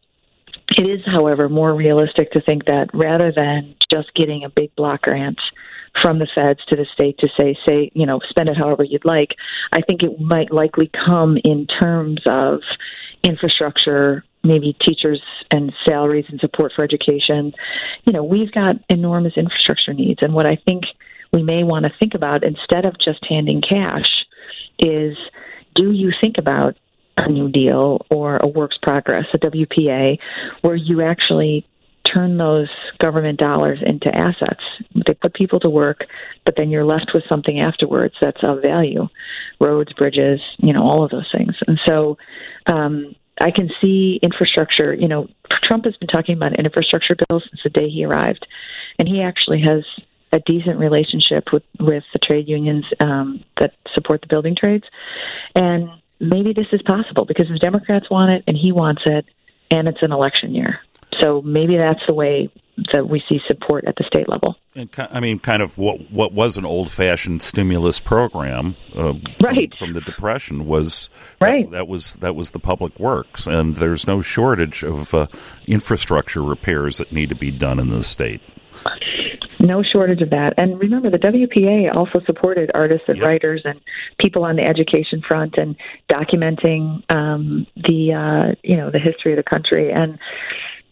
it is, however, more realistic to think that rather than just getting a big block grant from the feds to the state to say, say, you know, spend it however you'd like, I think it might likely come in terms of infrastructure, maybe teachers and salaries and support for education. You know, we've got enormous infrastructure needs. And what I think we may want to think about instead of just handing cash is do you think about a new deal or a works progress, a WPA, where you actually turn those government dollars into assets. They put people to work, but then you're left with something afterwards that's of value roads, bridges, you know, all of those things. And so um, I can see infrastructure. You know, Trump has been talking about an infrastructure bill since the day he arrived, and he actually has a decent relationship with with the trade unions um, that support the building trades, and maybe this is possible because the Democrats want it and he wants it, and it's an election year. So maybe that's the way that we see support at the state level. And, I mean, kind of what what was an old fashioned stimulus program, uh, right. from, from, the depression was right. That, that, was that was the public works, and there's no shortage of uh, infrastructure repairs that need to be done in the state. No shortage of that. And remember, the WPA also supported artists and yep. writers and people on the education front and documenting um, the uh, you know the history of the country. And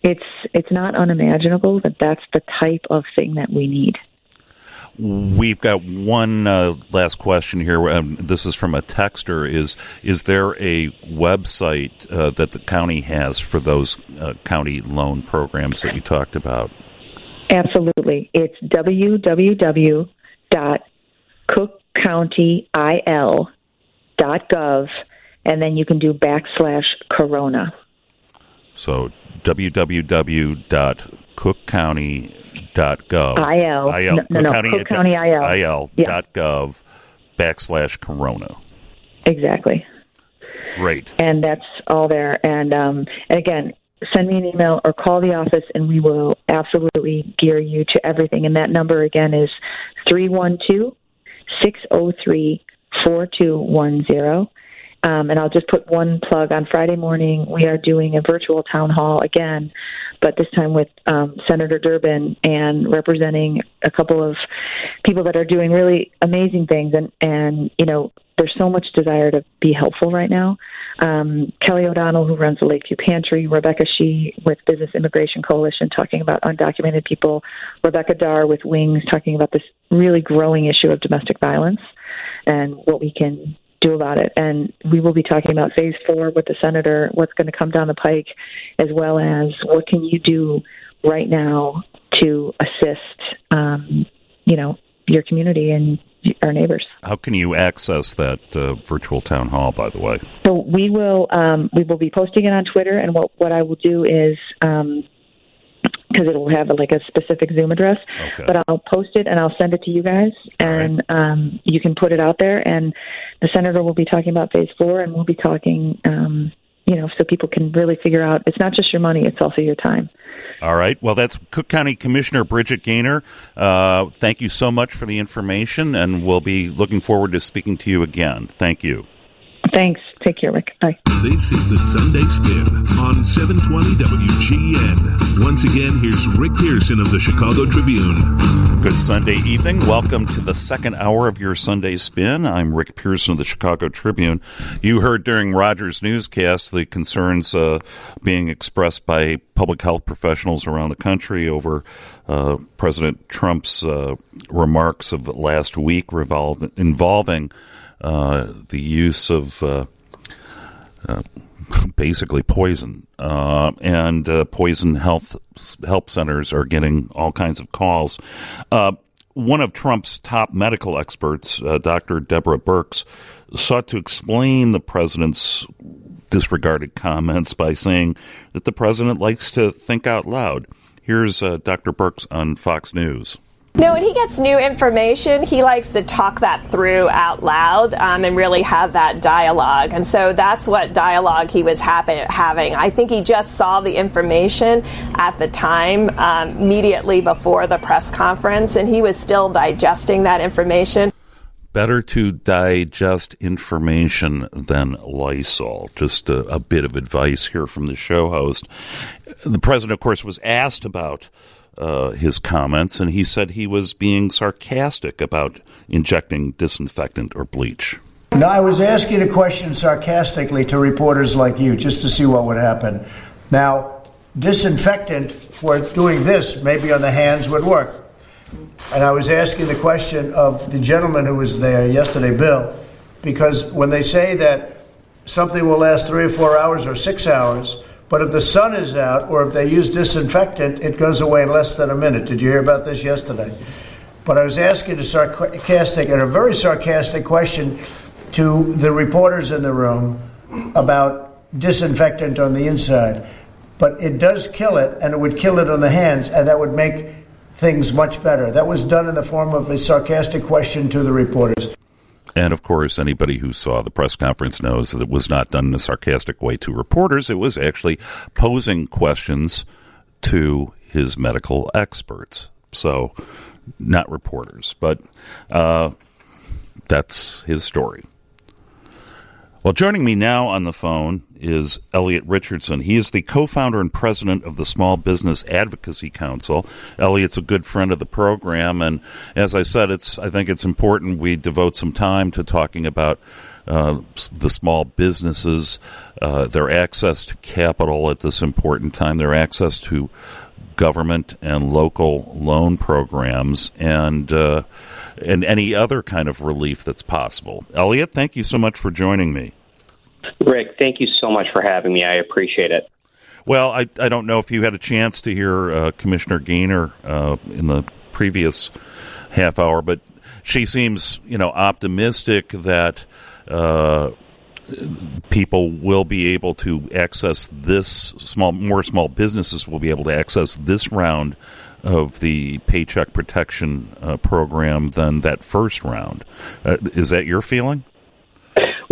it's it's not unimaginable that that's the type of thing that we need. We've got one uh, last question here. Um, this is from a texter. Is is there a website uh, that the county has for those uh, county loan programs that we talked about? Absolutely. It's www.cookcountyil.gov, and then you can do backslash corona. So www.cookcounty.gov. IL. IL. No, no, no Cook, Cook County IL. IL. Yeah. .gov backslash corona. Exactly. Great. And that's all there. And um, and again, send me an email or call the office and we will absolutely gear you to everything. And that number again is 312 603 4210. Um, and I'll just put one plug on Friday morning. We are doing a virtual town hall again, but this time with um, Senator Durbin and representing a couple of people that are doing really amazing things. And, and you know, there's so much desire to be helpful right now. Um, Kelly O'Donnell, who runs the Lakeview Pantry, Rebecca Shi with Business Immigration Coalition, talking about undocumented people, Rebecca Darr with Wings, talking about this really growing issue of domestic violence and what we can do about it. And we will be talking about phase four with the senator, what's going to come down the pike, as well as what can you do right now to assist, um, you know, your community and our neighbors. How can you access that uh, virtual town hall? By the way, so we will um, we will be posting it on Twitter, and what what I will do is. Um, because it'll have like a specific Zoom address. Okay. But I'll post it and I'll send it to you guys, and right. um, you can put it out there. And the senator will be talking about phase four, and we'll be talking, um, you know, so people can really figure out it's not just your money; it's also your time. All right. Well, that's Cook County Commissioner Bridget Gainer. Uh, thank you so much for the information, and we'll be looking forward to speaking to you again. Thank you. Thanks. Take care, Rick. Bye. This is the Sunday Spin on 720 WGN. Once again, here's Rick Pearson of the Chicago Tribune. Good Sunday evening. Welcome to the second hour of your Sunday Spin. I'm Rick Pearson of the Chicago Tribune. You heard during Rogers' newscast the concerns uh, being expressed by public health professionals around the country over uh, President Trump's uh, remarks of last week revolve- involving the use of uh, uh, basically poison, uh, and uh, poison health help centers are getting all kinds of calls. one of Trump's top medical experts, Dr. Deborah Birx, sought to explain the president's disregarded comments by saying that the president likes to think out loud. Here's Dr. Birx on Fox News. No, when he gets new information, he likes to talk that through out loud um, and really have that dialogue. And so that's what dialogue he was having. I think he just saw the information at the time, um, immediately before the press conference, and he was still digesting that information. Better to digest information than Lysol. Just a, a bit of advice here from the show host. The president, of course, was asked about uh, his comments, and he said he was being sarcastic about injecting disinfectant or bleach. No, I was asking a question sarcastically to reporters like you just to see what would happen. Now, disinfectant for doing this, maybe on the hands, would work. And I was asking the question of the gentleman who was there yesterday, Bill, because when they say that something will last three or four hours or six hours, but if the sun is out or if they use disinfectant, it goes away in less than a minute. Did you hear about this yesterday? But I was asking a sarcastic and a very sarcastic question to the reporters in the room about disinfectant on the inside. But it does kill it, and it would kill it on the hands, and that would make things much better. That was done in the form of a sarcastic question to the reporters. And of course, anybody who saw the press conference knows that it was not done in a sarcastic way to reporters. It was actually posing questions to his medical experts. So, not reporters, but uh, that's his story. Well, joining me now on the phone is Elliot Richardson. He is the co founder and president of the Small Business Advocacy Council. Elliot's a good friend of the program, and as I said, it's I think it's important we devote some time to talking about uh, the small businesses, uh, their access to capital at this important time, their access to government and local loan programs, and uh, and any other kind of relief that's possible. Elliot, thank you so much for joining me. Rick, thank you so much for having me. I appreciate it. Well, I, I don't know if you had a chance to hear uh, Commissioner Gainer uh, in the previous half hour, but she seems, you know, optimistic that uh, people will be able to access this small, more small businesses will be able to access this round of the Paycheck Protection uh, Program than that first round. Uh, is that your feeling?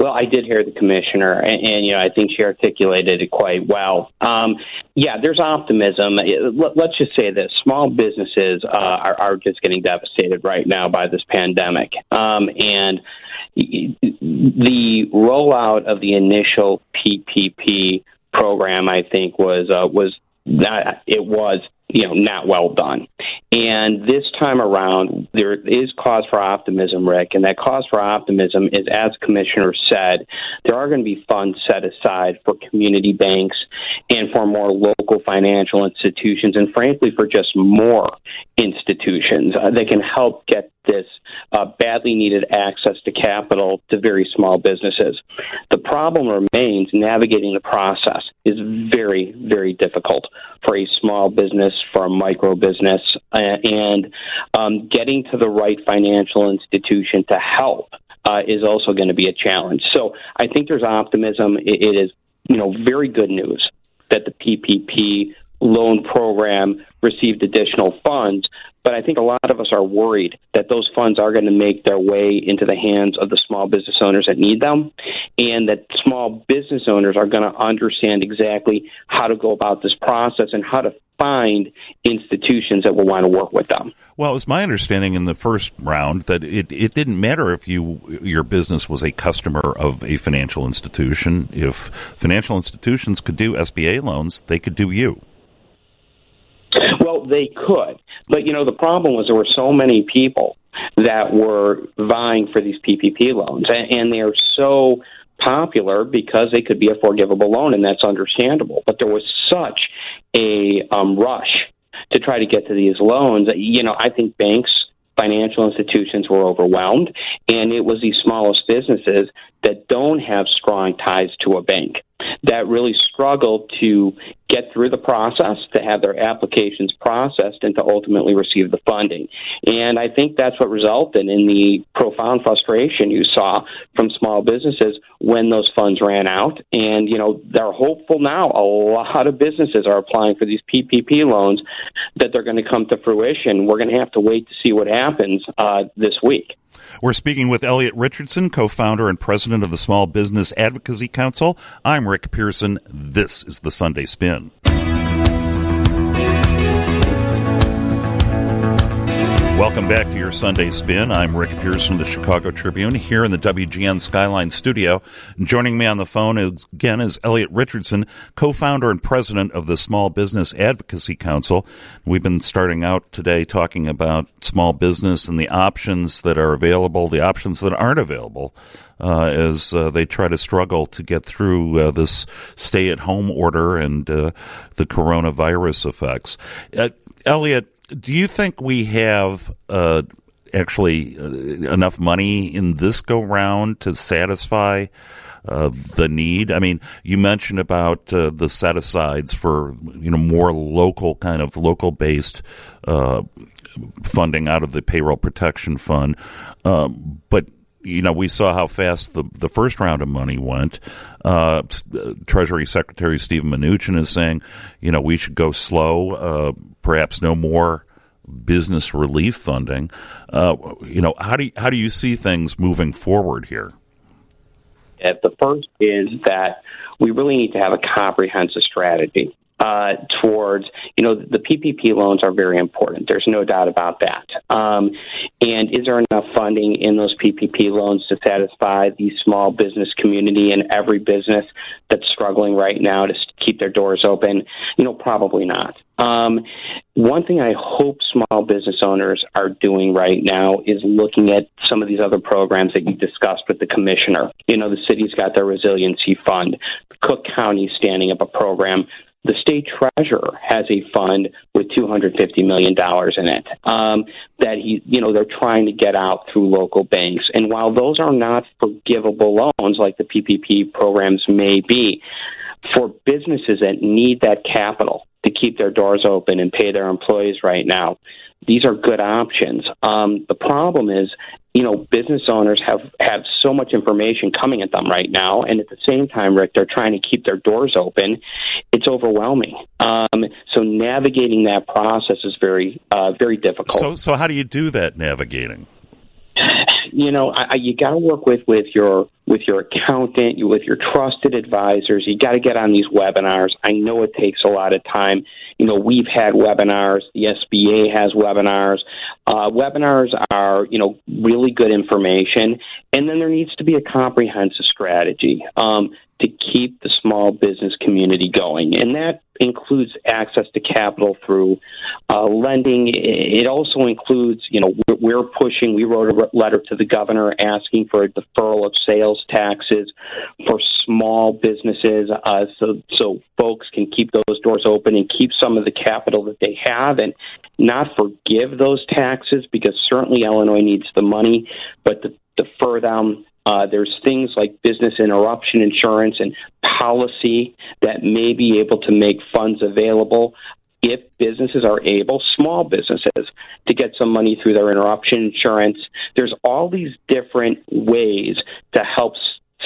Well, I did hear the commissioner, and, and, you know I think she articulated it quite well. Um, yeah, there's optimism. Let, us just say this: small businesses uh, are, are, just getting devastated right now by this pandemic, um, and the rollout of the initial PPP program, I think, was uh, was that it was you know not well done. And this time around, there is cause for optimism, Rick. And that cause for optimism is, as Commissioner said, there are going to be funds set aside for community banks and for more local financial institutions, and frankly, for just more institutions uh, that can help get this uh, badly needed access to capital to very small businesses. The problem remains navigating the process is very, very difficult for a small business, for a micro business, uh, and um, getting to the right financial institution to help uh, is also going to be a challenge. So I think there's optimism. it, it is, you know, very good news that the PPP loan program received additional funds. But I think a lot of us are worried that those funds are going to make their way into the hands of the small business owners that need them, and that small business owners are going to understand exactly how to go about this process and how to find institutions that will want to work with them. Well, it was my understanding in the first round that it, it didn't matter if you your business was a customer of a financial institution. If financial institutions could do SBA loans, they could do you. Well, they could. But, you know, the problem was there were so many people that were vying for these PPP loans, and and they are so popular because they could be a forgivable loan, and that's understandable. But there was such a um, rush to try to get to these loans. You know, I think banks, financial institutions were overwhelmed, and it was these smallest businesses that don't have strong ties to a bank that really struggle to get through the process, to have their applications processed, and to ultimately receive the funding. And I think that's what resulted in the profound frustration you saw from small businesses when those funds ran out. And, you know, they're hopeful now. A lot of businesses are applying for these PPP loans that they're going to come to fruition. We're going to have to wait to see what happens uh, this week. We're speaking with Elliot Richardson, co founder and president of the Small Business Advocacy Council. I'm Rick Pearson. This is the Sunday Spin. Welcome back to your Sunday Spin. I'm Rick Pearson of the Chicago Tribune here in the WGN Skyline studio. Joining me on the phone again is Elliot Richardson, co-founder and president of the Small Business Advocacy Council. We've been starting out today talking about small business and the options that are available, the options that aren't available. Uh, as uh, they try to struggle to get through uh, this stay at home order and uh, the coronavirus effects. Uh, Elliot, do you think we have uh, actually uh, enough money in this go round to satisfy uh, the need? I mean, you mentioned about uh, the set asides for you know more local kind of local based uh, funding out of the payroll protection fund, um, but you know, we saw how fast the, the first round of money went. Uh, Treasury Secretary Steven Mnuchin is saying, you know, we should go slow, uh, perhaps no more business relief funding. Uh, you know, how do you, how do you see things moving forward here? The first is that we really need to have a comprehensive strategy uh, towards, you know, the PPP loans are very important. There's no doubt about that. Um, and is there enough funding in those PPP loans to satisfy the small business community and every business that's struggling right now to keep their doors open? You know, probably not. Um, one thing I hope small business owners are doing right now is looking at some of these other programs that you discussed with the commissioner. You know, the city's got their resiliency fund. Cook County standing up a program the state treasurer has a fund with $250 million in it um, that he, you know, they're trying to get out through local banks. And while those are not forgivable loans like the PPP programs may be, for businesses that need that capital to keep their doors open and pay their employees right now, these are good options. Um, the problem is you know, business owners have have so much information coming at them right now, and at the same time, Rick, they're trying to keep their doors open. It's overwhelming. Um, so navigating that process is very uh, very difficult. So, so how do you do that navigating? You know, I, I, you got to work with with your with your accountant, with your trusted advisors. You got to get on these webinars. I know it takes a lot of time you know, we've had webinars. The SBA has webinars. Uh, webinars are, you know, really good information. And then there needs to be a comprehensive strategy um, to keep the small business community going. And that includes access to capital through uh, lending. It also includes, you know, we're pushing, we wrote a letter to the governor asking for a deferral of sales taxes for small businesses uh, so, so folks can keep those doors open and keep some of the capital that they have and not forgive those taxes because certainly Illinois needs the money, but to defer them uh, there's things like business interruption insurance and policy that may be able to make funds available if businesses are able, small businesses, to get some money through their interruption insurance. There's all these different ways to help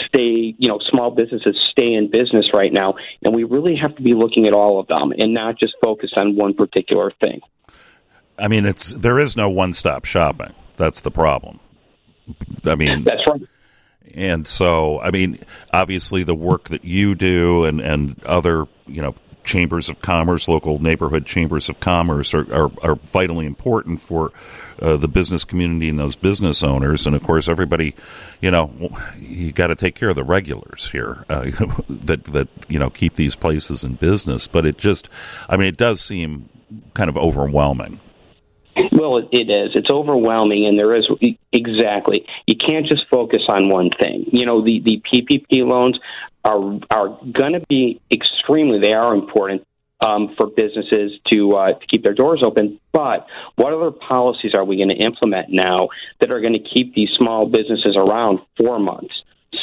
stay, you know, small businesses stay in business right now. And we really have to be looking at all of them and not just focus on one particular thing. I mean, it's there is no one stop shopping. That's the problem. I mean, that's right. And so, I mean, obviously, the work that you do and, and other, you know, chambers of commerce, local neighborhood chambers of commerce are, are, are vitally important for uh, the business community and those business owners. And of course, everybody, you know, you got to take care of the regulars here uh, that, that, you know, keep these places in business. But it just, I mean, it does seem kind of overwhelming. Well, it, it is. It's overwhelming, and there is exactly. You can't just focus on one thing. You know, the the PPP loans are are going to be extremely. They are important um, for businesses to uh, to keep their doors open. But what other policies are we going to implement now that are going to keep these small businesses around four months,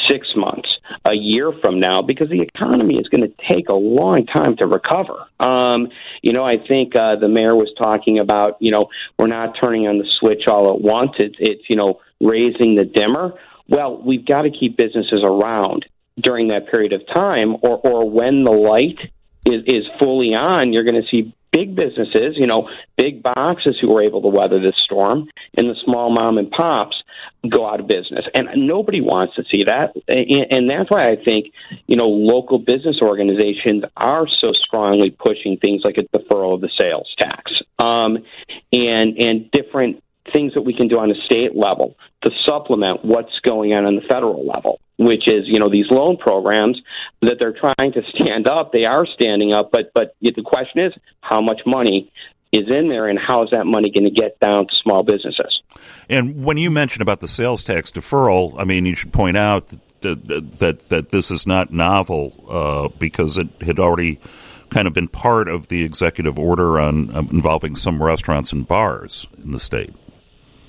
six months, a year from now because the economy is going to take a long time to recover. Um, you know, I think uh, the mayor was talking about, you know, we're not turning on the switch all at once. It's, it's you know, raising the dimmer. Well, we've got to keep businesses around during that period of time, or, or when the light is, is fully on, you're going to see big businesses, you know, big boxes who were able to weather this storm, and the small mom and pops go out of business. And nobody wants to see that. And that's why I think, you know, local business organizations are so strongly pushing things like a deferral of the sales tax um, and, and different things that we can do on a state level to supplement what's going on on the federal level, which is, you know, these loan programs that they're trying to stand up. They are standing up, but but the question is, how much money is in there, and how is that money going to get down to small businesses? And when you mention about the sales tax deferral, I mean, you should point out that that, that this is not novel uh, because it had already kind of been part of the executive order on um, involving some restaurants and bars in the state.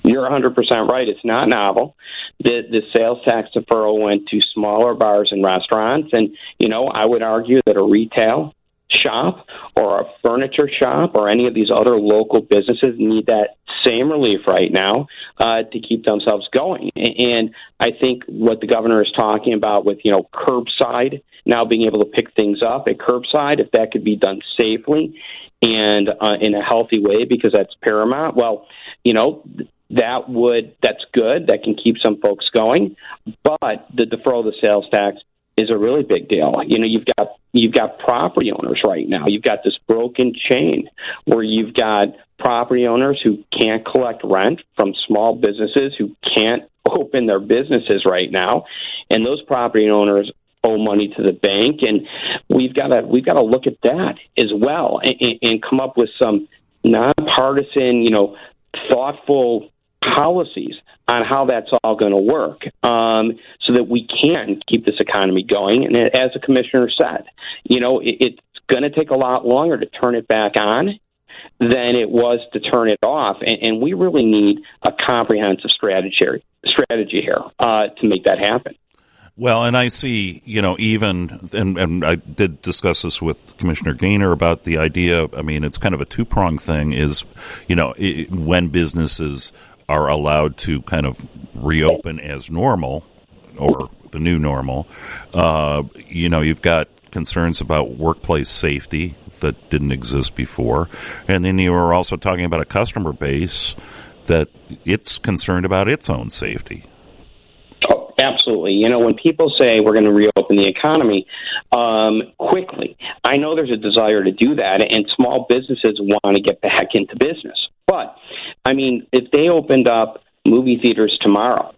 You're 100% right. It's not novel. The, the sales tax deferral went to smaller bars and restaurants. And, you know, I would argue that a retail shop or a furniture shop or any of these other local businesses need that same relief right now uh, to keep themselves going. And I think what the governor is talking about with, you know, curbside, now being able to pick things up at curbside, if that could be done safely and uh, in a healthy way, because that's paramount. Well, you know, that would that's good. That can keep some folks going, but the deferral of the sales tax is a really big deal. You know, you've got you've got property owners right now. You've got this broken chain where you've got property owners who can't collect rent from small businesses who can't open their businesses right now, and those property owners owe money to the bank, and we've got to we've got to look at that as well and, and come up with some nonpartisan, you know, thoughtful policies on how that's all going to work um, so that we can keep this economy going. And as the commissioner said, you know, it, it's going to take a lot longer to turn it back on than it was to turn it off. And, and we really need a comprehensive strategy, strategy here uh, to make that happen. Well, and I see, you know, even, and, and I did discuss this with Commissioner Gainer about the idea. I mean, it's kind of a two prong thing is, you know, it, when businesses are allowed to kind of reopen as normal or the new normal, uh, you know, you've got concerns about workplace safety that didn't exist before. And then you were also talking about a customer base that it's concerned about its own safety. Oh, absolutely. You know, when people say we're going to reopen the economy um, quickly, I know there's a desire to do that, and small businesses want to get back into business. But, I mean, if they opened up movie theaters tomorrow,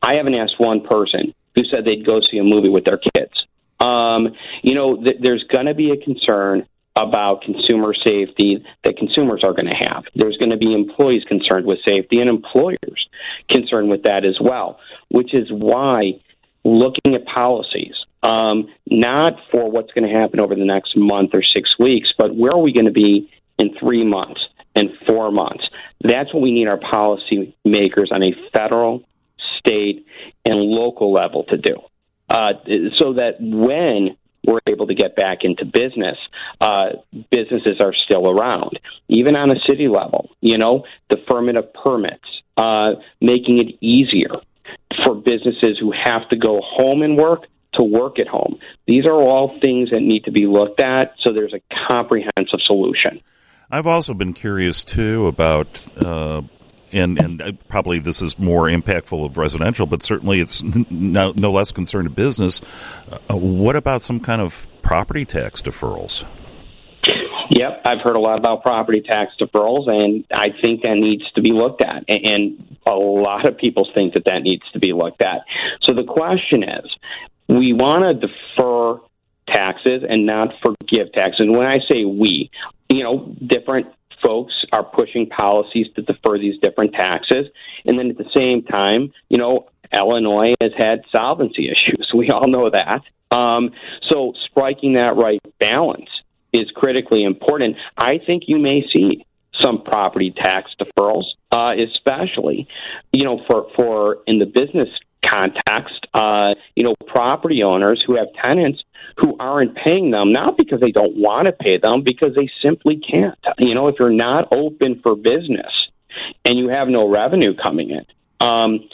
I haven't asked one person who said they'd go see a movie with their kids. Um, you know, th- there's going to be a concern about consumer safety that consumers are going to have. There's going to be employees concerned with safety and employers concerned with that as well, which is why looking at policies, um, not for what's going to happen over the next month or six weeks, but where are we going to be in three months and four months? That's what we need our policy makers on a federal, state, and local level to do. Uh, so that when we're able to get back into business, uh, businesses are still around. Even on a city level, you know, the deferment of permits, uh, making it easier for businesses who have to go home and work to work at home. These are all things that need to be looked at so there's a comprehensive solution. I've also been curious too about uh, and and uh, probably this is more impactful of residential, but certainly it's no, no less concerned to business. Uh, what about some kind of property tax deferrals? Yep, I've heard a lot about property tax deferrals, and I think that needs to be looked at. And a lot of people think that that needs to be looked at. So the question is, we want to defer taxes and not forgive taxes. And when I say we, you know, different folks are pushing policies to defer these different taxes. And then at the same time, you know, Illinois has had solvency issues. We all know that. Um, so striking that right balance is critically important. I think you may see some property tax deferrals, uh, especially, you know, for, for in the business context, uh, you know, property owners who have tenants who aren't paying them, not because they don't want to pay them, because they simply can't. You know, if you're not open for business and you have no revenue coming in, um,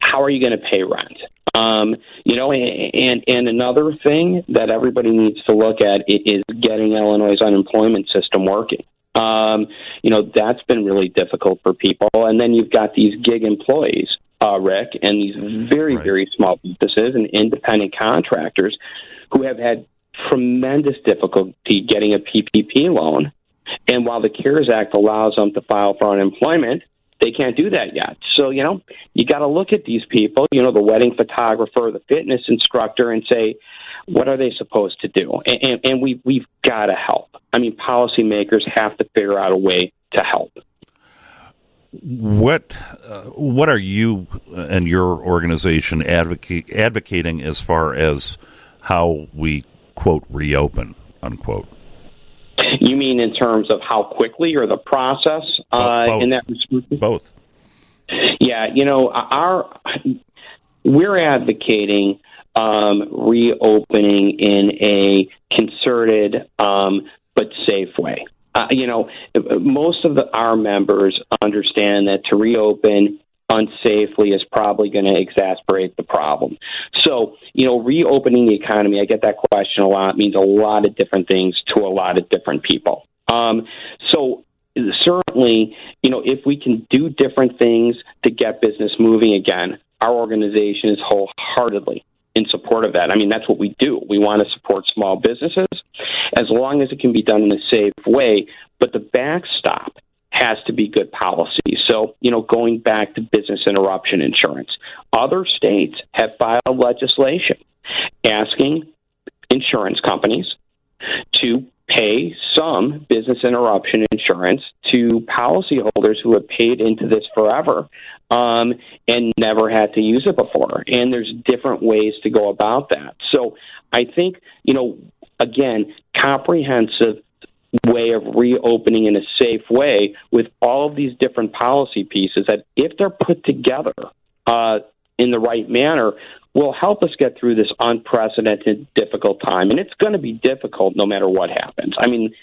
how are you going to pay rent? Um, you know, and and another thing that everybody needs to look at is getting Illinois' unemployment system working. Um, you know, that's been really difficult for people. And then you've got these gig employees uh, Rick, and these very, right. very small businesses and independent contractors who have had tremendous difficulty getting a PPP loan. And while the CARES Act allows them to file for unemployment, they can't do that yet. So, you know, you got to look at these people, you know, the wedding photographer, the fitness instructor, and say, what are they supposed to do? And, and, and we, we've got to help. I mean, policymakers have to figure out a way to help. What uh, what are you and your organization advocate, advocating as far as how we quote reopen? unquote. You mean in terms of how quickly or the process uh, both. in that? Both. Yeah, you know, our we're advocating um, reopening in a concerted um, but safe way. Uh, you know, most of the, our members understand that to reopen unsafely is probably going to exacerbate the problem. So, you know, reopening the economy, I get that question a lot, means a lot of different things to a lot of different people. Um, so, certainly, you know, if we can do different things to get business moving again, our organization is wholeheartedly in support of that. I mean, that's what we do. We want to support small businesses as long as it can be done in a safe way. But the backstop has to be good policy. So, you know, going back to business interruption insurance, other states have filed legislation asking insurance companies to pay some business interruption insurance to policyholders who have paid into this forever um, and never had to use it before. And there's different ways to go about that. So I think, you know, again, comprehensive way of reopening in a safe way with all of these different policy pieces that if they're put together uh, in the right manner will help us get through this unprecedented difficult time and it's going to be difficult no matter what happens i mean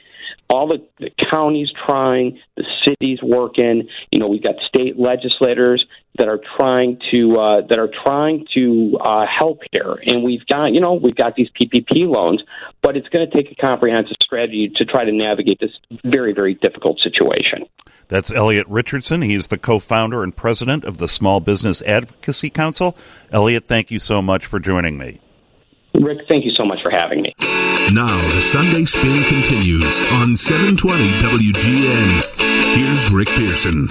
all the, the counties trying, the cities working. You know, we've got state legislators that are trying to uh, that are trying to uh, help here, and we've got you know we've got these PPP loans, but it's going to take a comprehensive strategy to try to navigate this very very difficult situation. That's Elliot Richardson. He's the co-founder and president of the Small Business Advocacy Council. Elliot, thank you so much for joining me. Rick, thank you so much for having me. Now the Sunday Spin continues on 720 WGN. Here's Rick Pearson.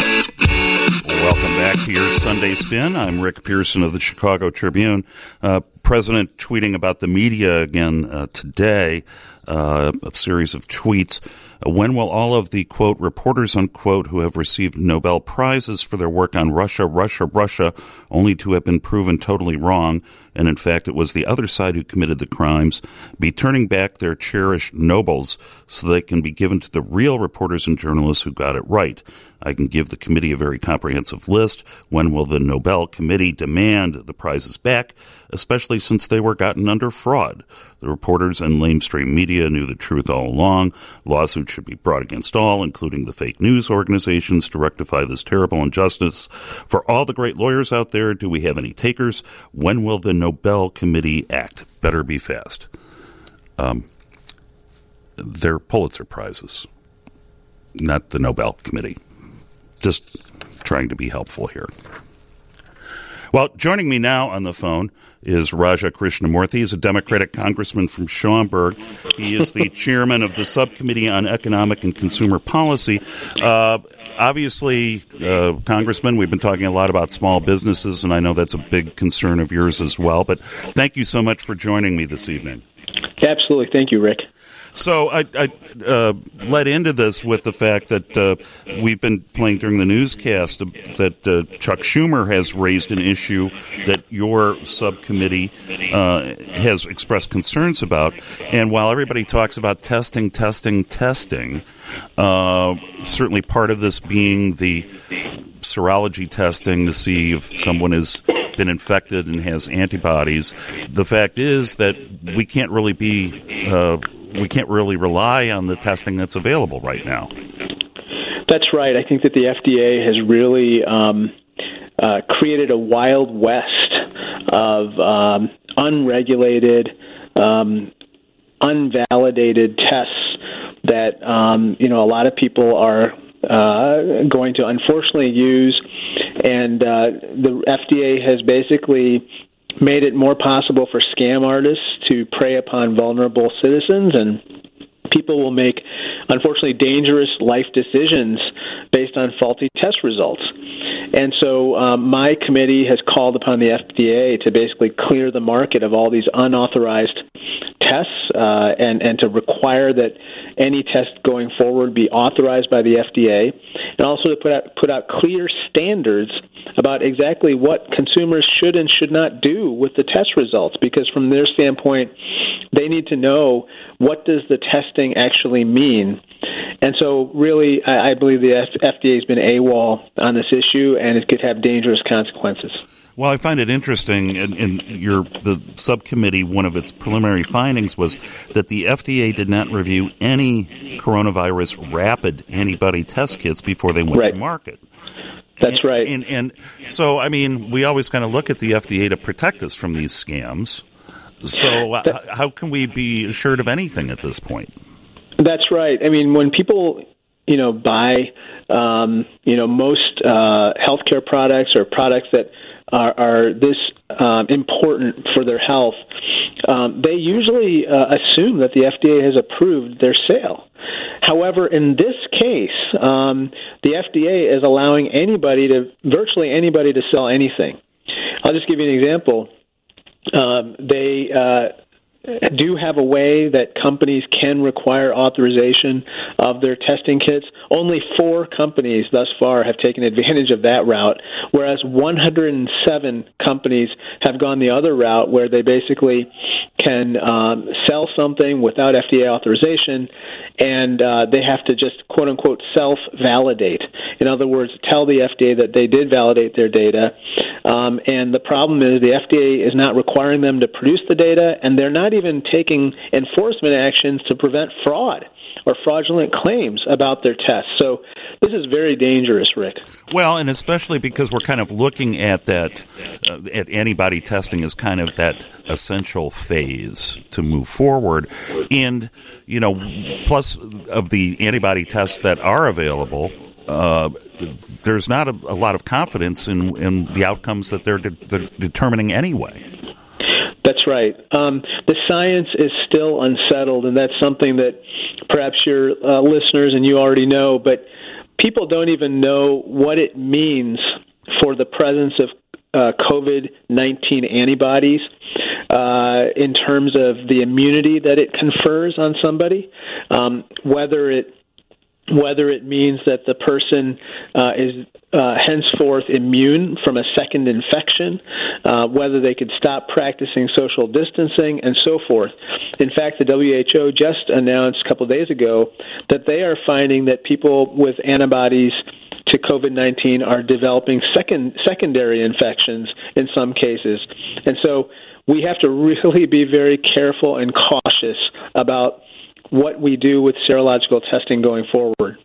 Welcome back to your Sunday Spin. I'm Rick Pearson of the Chicago Tribune. Uh, President tweeting about the media again uh, today, uh, a series of tweets. Uh, when will all of the quote reporters unquote who have received Nobel prizes for their work on Russia, Russia, Russia, only to have been proven totally wrong, and in fact it was the other side who committed the crimes, be turning back their cherished nobles so they can be given to the real reporters and journalists who got it right? I can give the committee a very comprehensive list. When will the Nobel Committee demand the prizes back, especially since they were gotten under fraud? The reporters and lamestream media knew the truth all along. Lawsuits should be brought against all, including the fake news organizations, to rectify this terrible injustice. For all the great lawyers out there, do we have any takers? When will the Nobel Committee act? Better be fast. Um, they're Pulitzer Prizes, not the Nobel Committee. Just trying to be helpful here. Well, joining me now on the phone is Raja Krishnamoorthi. He's a Democratic congressman from Schaumburg. He is the chairman of the Subcommittee on Economic and Consumer Policy. Uh, obviously, uh, Congressman, we've been talking a lot about small businesses, and I know that's a big concern of yours as well. But thank you so much for joining me this evening. Absolutely. Thank you, Rick. So I, I uh, led into this with the fact that uh, we've been playing during the newscast that uh, Chuck Schumer has raised an issue that your subcommittee uh, has expressed concerns about. And while everybody talks about testing, testing, testing, uh, certainly part of this being the serology testing to see if someone has been infected and has antibodies. The fact is that we can't really be uh, we can't really rely on the testing that's available right now. That's right. I think that the FDA has really um, uh, created a wild west of um, unregulated, um, unvalidated tests that um, you know a lot of people are uh, going to unfortunately use, and uh, the FDA has basically made it more possible for scam artists to prey upon vulnerable citizens and people will make unfortunately dangerous life decisions based on faulty test results. And so um, my committee has called upon the FDA to basically clear the market of all these unauthorized tests uh, and, and to require that any test going forward be authorized by the FDA, and also to put out, put out clear standards about exactly what consumers should and should not do with the test results. Because from their standpoint, They need to know what does the testing actually mean. And so, really, I, I believe the F- FDA has been AWOL on this issue, and it could have dangerous consequences. Well, I find it interesting. In, in, your the subcommittee, one of its preliminary findings was that the FDA did not review any coronavirus rapid antibody test kits before they went Right. to market. That's right. And, and so, I mean, we always kind of look at the FDA to protect us from these scams. So, uh, how can we be assured of anything at this point? That's right. I mean, when people, you know, buy, um, you know, most uh, healthcare products or products that are, are this um, important for their health, um, they usually uh, assume that the FDA has approved their sale. However, in this case, um, the FDA is allowing anybody to, virtually anybody, to sell anything. I'll just give you an example. Um, they uh, do have a way that companies can require authorization of their testing kits. Only four companies thus far have taken advantage of that route, whereas 107 companies have gone the other route where they basically can um, sell something without FDA authorization and uh, they have to just quote unquote self validate. In other words, tell the FDA that they did validate their data. Um, and the problem is the FDA is not requiring them to produce the data, and they're not even taking enforcement actions to prevent fraud or fraudulent claims about their tests. So this is very dangerous, Rick. Well, and especially because we're kind of looking at that, uh, at antibody testing as kind of that essential phase to move forward. And, you know, plus of the antibody tests that are available, uh, there's not a, a lot of confidence in, in the outcomes that they're, de- they're determining anyway. That's right. Um, the science is still unsettled, and that's something that perhaps your uh, listeners and you already know, but people don't even know what it means for the presence of uh, COVID 19 antibodies uh, in terms of the immunity that it confers on somebody, um, whether it whether it means that the person uh, is uh, henceforth immune from a second infection, uh, whether they could stop practicing social distancing, and so forth. In fact, the WHO just announced a couple days ago that they are finding that people with antibodies to COVID 19 are developing second, secondary infections in some cases. And so we have to really be very careful and cautious about what we do with serological testing going forward.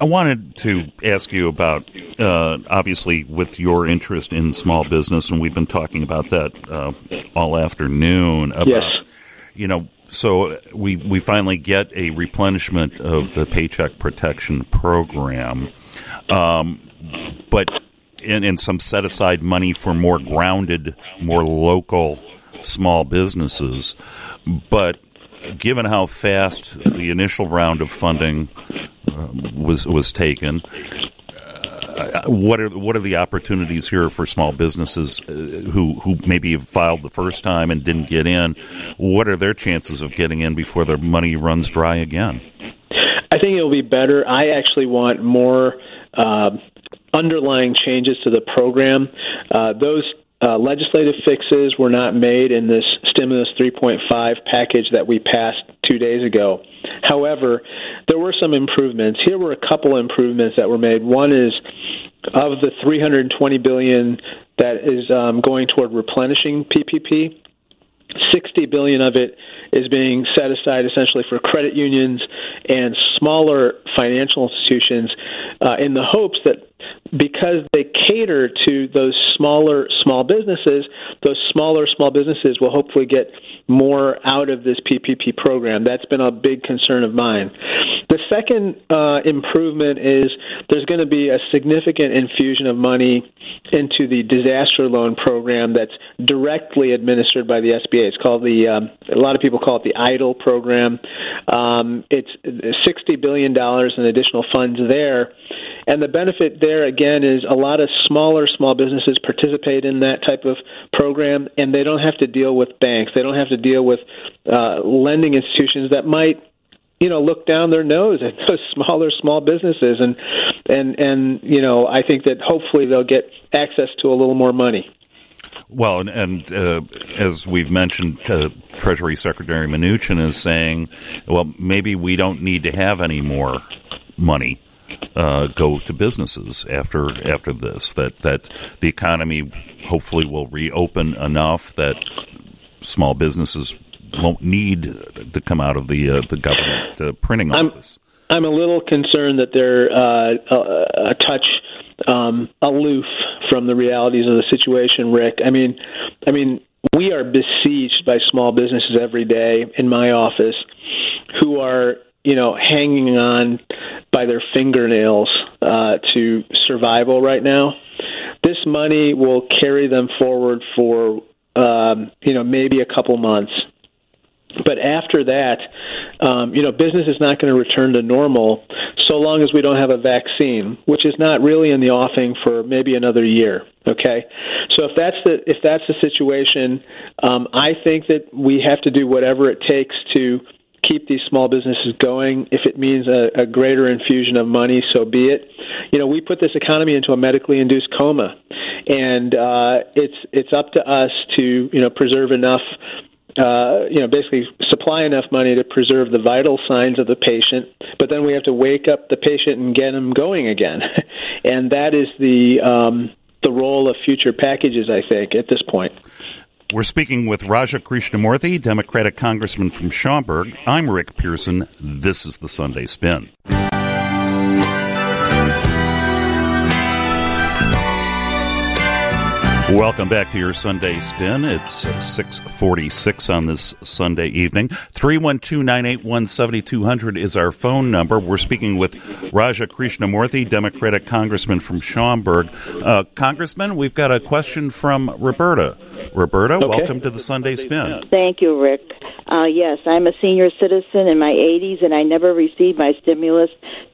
I wanted to ask you about, uh, obviously, with your interest in small business, and we've been talking about that uh, all afternoon. About, Yes. You know, so we we finally get a replenishment of the Paycheck Protection Program, um, but and, and some set aside money for more grounded, more local small businesses, but given how fast the initial round of funding uh, was was taken, uh, what are what are the opportunities here for small businesses uh, who who maybe filed the first time and didn't get in? What are their chances of getting in before their money runs dry again? I think it'll be better. I actually want more uh, underlying changes to the program. Uh, those uh, legislative fixes were not made in this stimulus 3.5 package that we passed two days ago. However, there were some improvements. Here were a couple improvements that were made. One is of the 320 billion that is um, going toward replenishing PPP. 60 billion of it is being set aside essentially for credit unions and smaller financial institutions uh, in the hopes that because they cater to those smaller small businesses, those smaller small businesses will hopefully get more out of this PPP program. That's been a big concern of mine. The second uh, improvement is there's going to be a significant infusion of money into the disaster loan program that's directly administered by the SBA. It's called the um, a lot of people call it the EIDL program. Um, it's sixty billion dollars in additional funds there, and the benefit there again is a lot of smaller small businesses participate in that type of program, and they don't have to deal with banks. They don't have to deal with uh, lending institutions that might you know look down their nose at those smaller small businesses and and and you know I think that hopefully they'll get access to a little more money. Well, and, and uh, as we've mentioned, uh, Treasury Secretary Mnuchin is saying, well, maybe we don't need to have any more money uh, go to businesses after after this. That that the economy hopefully will reopen enough that small businesses won't need to come out of the uh, the government uh, printing office. I'm, I'm a little concerned that they're uh, a, a touch um, aloof from the realities of the situation, Rick. I mean, I mean, we are besieged by small businesses every day in my office who are, you know, hanging on by their fingernails uh, to survival right now. This money will carry them forward for, um, you know, maybe a couple months. But after that, um, you know, business is not going to return to normal so long as we don't have a vaccine, which is not really in the offing for maybe another year. Okay, so if that's the if that's the situation, um, I think that we have to do whatever it takes to keep these small businesses going. If it means a, a greater infusion of money, so be it. You know, we put this economy into a medically induced coma, and uh, it's it's up to us to you know preserve enough uh, you know, basically supply enough money to preserve the vital signs of the patient, but then we have to wake up the patient and get them going again, and that is the um, the role of future packages, I think, at this point. We're speaking with Raja Krishnamoorthi, Democratic Congressman from Schaumburg. I'm Rick Pearson. This is the Sunday Spin. Welcome back to your Sunday Spin. It's 646 on this Sunday evening. 312-981-7200 is our phone number. We're speaking with Raja Krishnamoorthi, Democratic Congressman from Schaumburg. Uh, Congressman, we've got a question from Roberta. Roberta, okay. welcome to the Sunday Spin. Thank you, Rick. Uh, yes, I'm a senior citizen in my 80s, and I never received my stimulus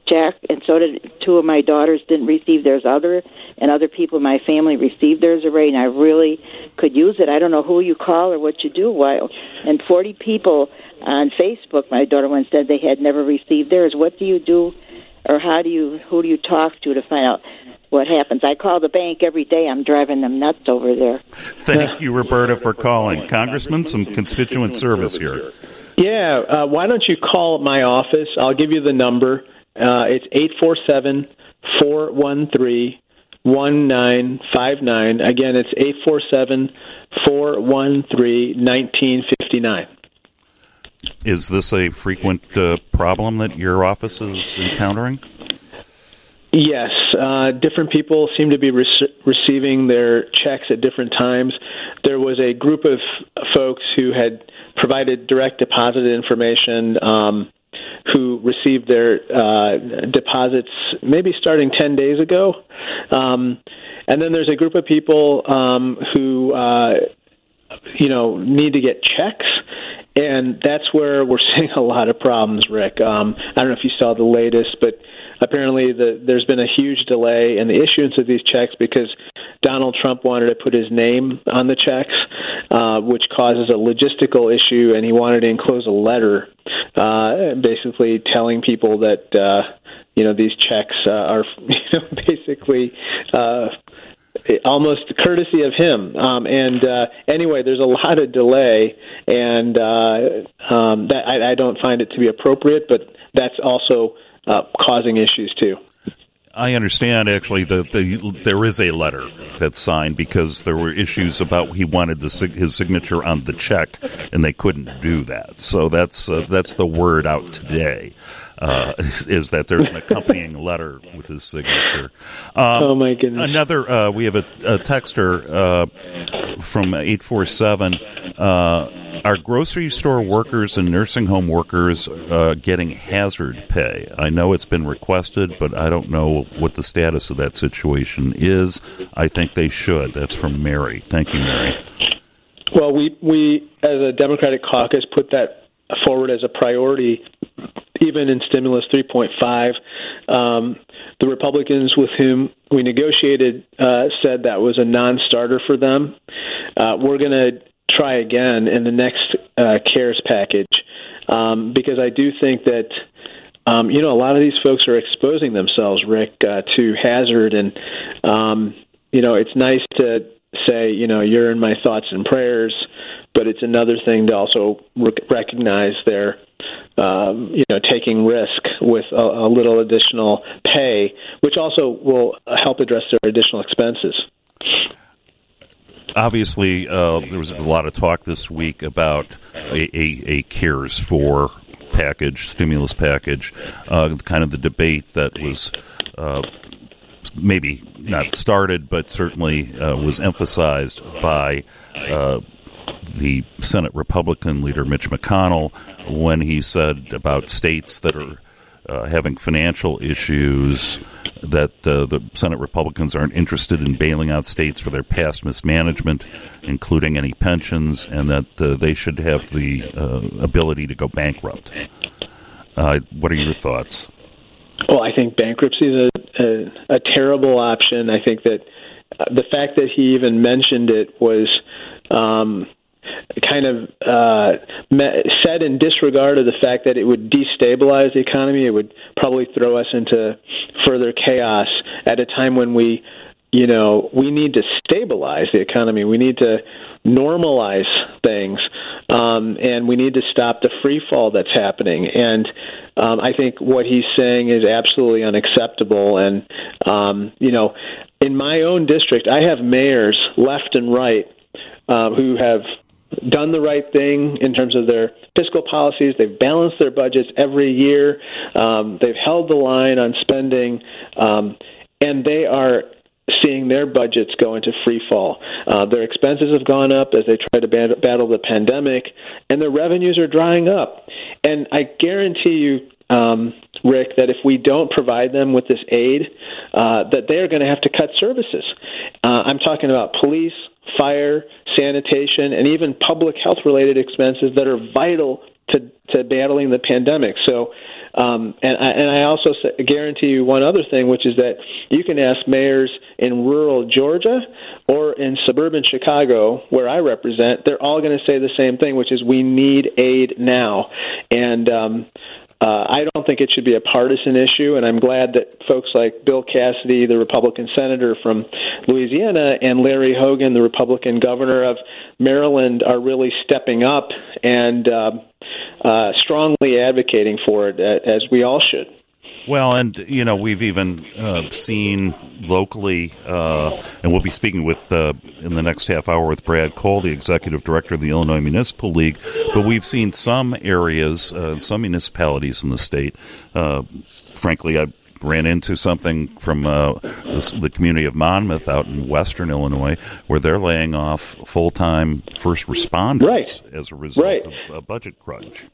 check, and so did two of my daughters didn't receive theirs other, and other people in my family received theirs already, and I really could use it. I don't know who you call or what you do. Why? And 40 people on Facebook, my daughter once said they had never received theirs. What do you do, or how do you, who do you talk to to find out? what happens. I call the bank every day. I'm driving them nuts over there. Thank you, Roberta, for calling. Congressman, some constituent service here. Yeah, uh, why don't you call my office? I'll give you the number. Uh, it's eight four seven four one three one nine five nine. Again, it's eight four seven four one three nineteen fifty nine. Is this a frequent uh, problem that your office is encountering? Yes, uh, different people seem to be re- receiving their checks at different times. There was a group of folks who had provided direct deposit information um, who received their uh, deposits maybe starting 10 days ago. Um, and then there's a group of people um, who, uh, you know, need to get checks. And that's where we're seeing a lot of problems, Rick. Um, I don't know if you saw the latest, but apparently the, there's been a huge delay in the issuance of these checks because Donald Trump wanted to put his name on the checks, uh, which causes a logistical issue, and he wanted to enclose a letter, uh, basically telling people that uh, you know these checks uh, are you know, basically. Uh, almost courtesy of him. Um, and uh, anyway, there's a lot of delay, and uh, um, that I, I don't find it to be appropriate. But that's also uh, causing issues too. I understand actually that the, there is a letter that's signed because there were issues about he wanted the, his signature on the check and they couldn't do that. So that's uh, that's the word out today uh, is, that there's an accompanying letter with his signature. Um, oh my goodness! Another uh, we have a, a texter uh, from eight four seven uh, are grocery store workers and nursing home workers uh, getting hazard pay? I know it's been requested, but I don't know what the status of that situation is. I think they should. That's from Mary. Thank you, Mary. Well, we we as a Democratic caucus put that forward as a priority, even in stimulus 3.5. Um, the Republicans with whom we negotiated uh, said that was a non-starter for them. Uh, we're going to try again in the next uh, CARES package um, because I do think that. Um, you know, a lot of these folks are exposing themselves, Rick, uh, to hazard, and um, you know, it's nice to say, you know, you're in my thoughts and prayers, but it's another thing to also rec- recognize their, um, you know, taking risk with a, a little additional pay, which also will help address their additional expenses. Obviously, uh, there was a lot of talk this week about a, a, a CARES for package, stimulus package, uh, kind of the debate that was uh, maybe not started, but certainly uh, was emphasized by uh, the Senate Republican leader Mitch McConnell when he said about states that are uh, having financial issues that uh, the Senate Republicans aren't interested in bailing out states for their past mismanagement, including any pensions, and that uh, they should have the uh, ability to go bankrupt. Uh, what are your thoughts? Well, I think bankruptcy is a, a, a terrible option. I think that uh, the fact that he even mentioned it was um, kind of uh, said in disregard of the fact that it would destabilize the economy. It would probably throw us into further chaos at a time when we, you know, we need to stabilize the economy. We need to normalize things, um, and we need to stop the free fall that's happening. And um, I think what he's saying is absolutely unacceptable. And um, you know, in my own district, I have mayors left and right uh, who have done the right thing in terms of their fiscal policies. They've balanced their budgets every year. Um, they've held the line on spending, um, and they are seeing their budgets go into free fall. Uh, their expenses have gone up as they try to bat- battle the pandemic, and their revenues are drying up. And I guarantee you, um, Rick, that if we don't provide them with this aid, uh, that they are going to have to cut services. Uh, I'm talking about police, fire, sanitation, and even public health related expenses that are vital to, to battling the pandemic. So, um, and, I, and I also guarantee you one other thing, which is that you can ask mayors in rural Georgia or in suburban Chicago, where I represent, they're all going to say the same thing, which is we need aid now. And um, uh, I don't think it should be a partisan issue, and I'm glad that folks like Bill Cassidy, the Republican senator from Louisiana, and Larry Hogan, the Republican governor of Maryland, are really stepping up and uh, uh, strongly advocating for it, as we all should. Well, and you know we've even uh, seen locally, uh, and we'll be speaking with uh, in the next half hour with Brad Cole, the executive director of the Illinois Municipal League. But we've seen some areas, uh, some municipalities in the state. Uh, frankly, I ran into something from uh, the, the, community of Monmouth out in western Illinois, where they're laying off full time first responders right. as a result right. of a budget crunch.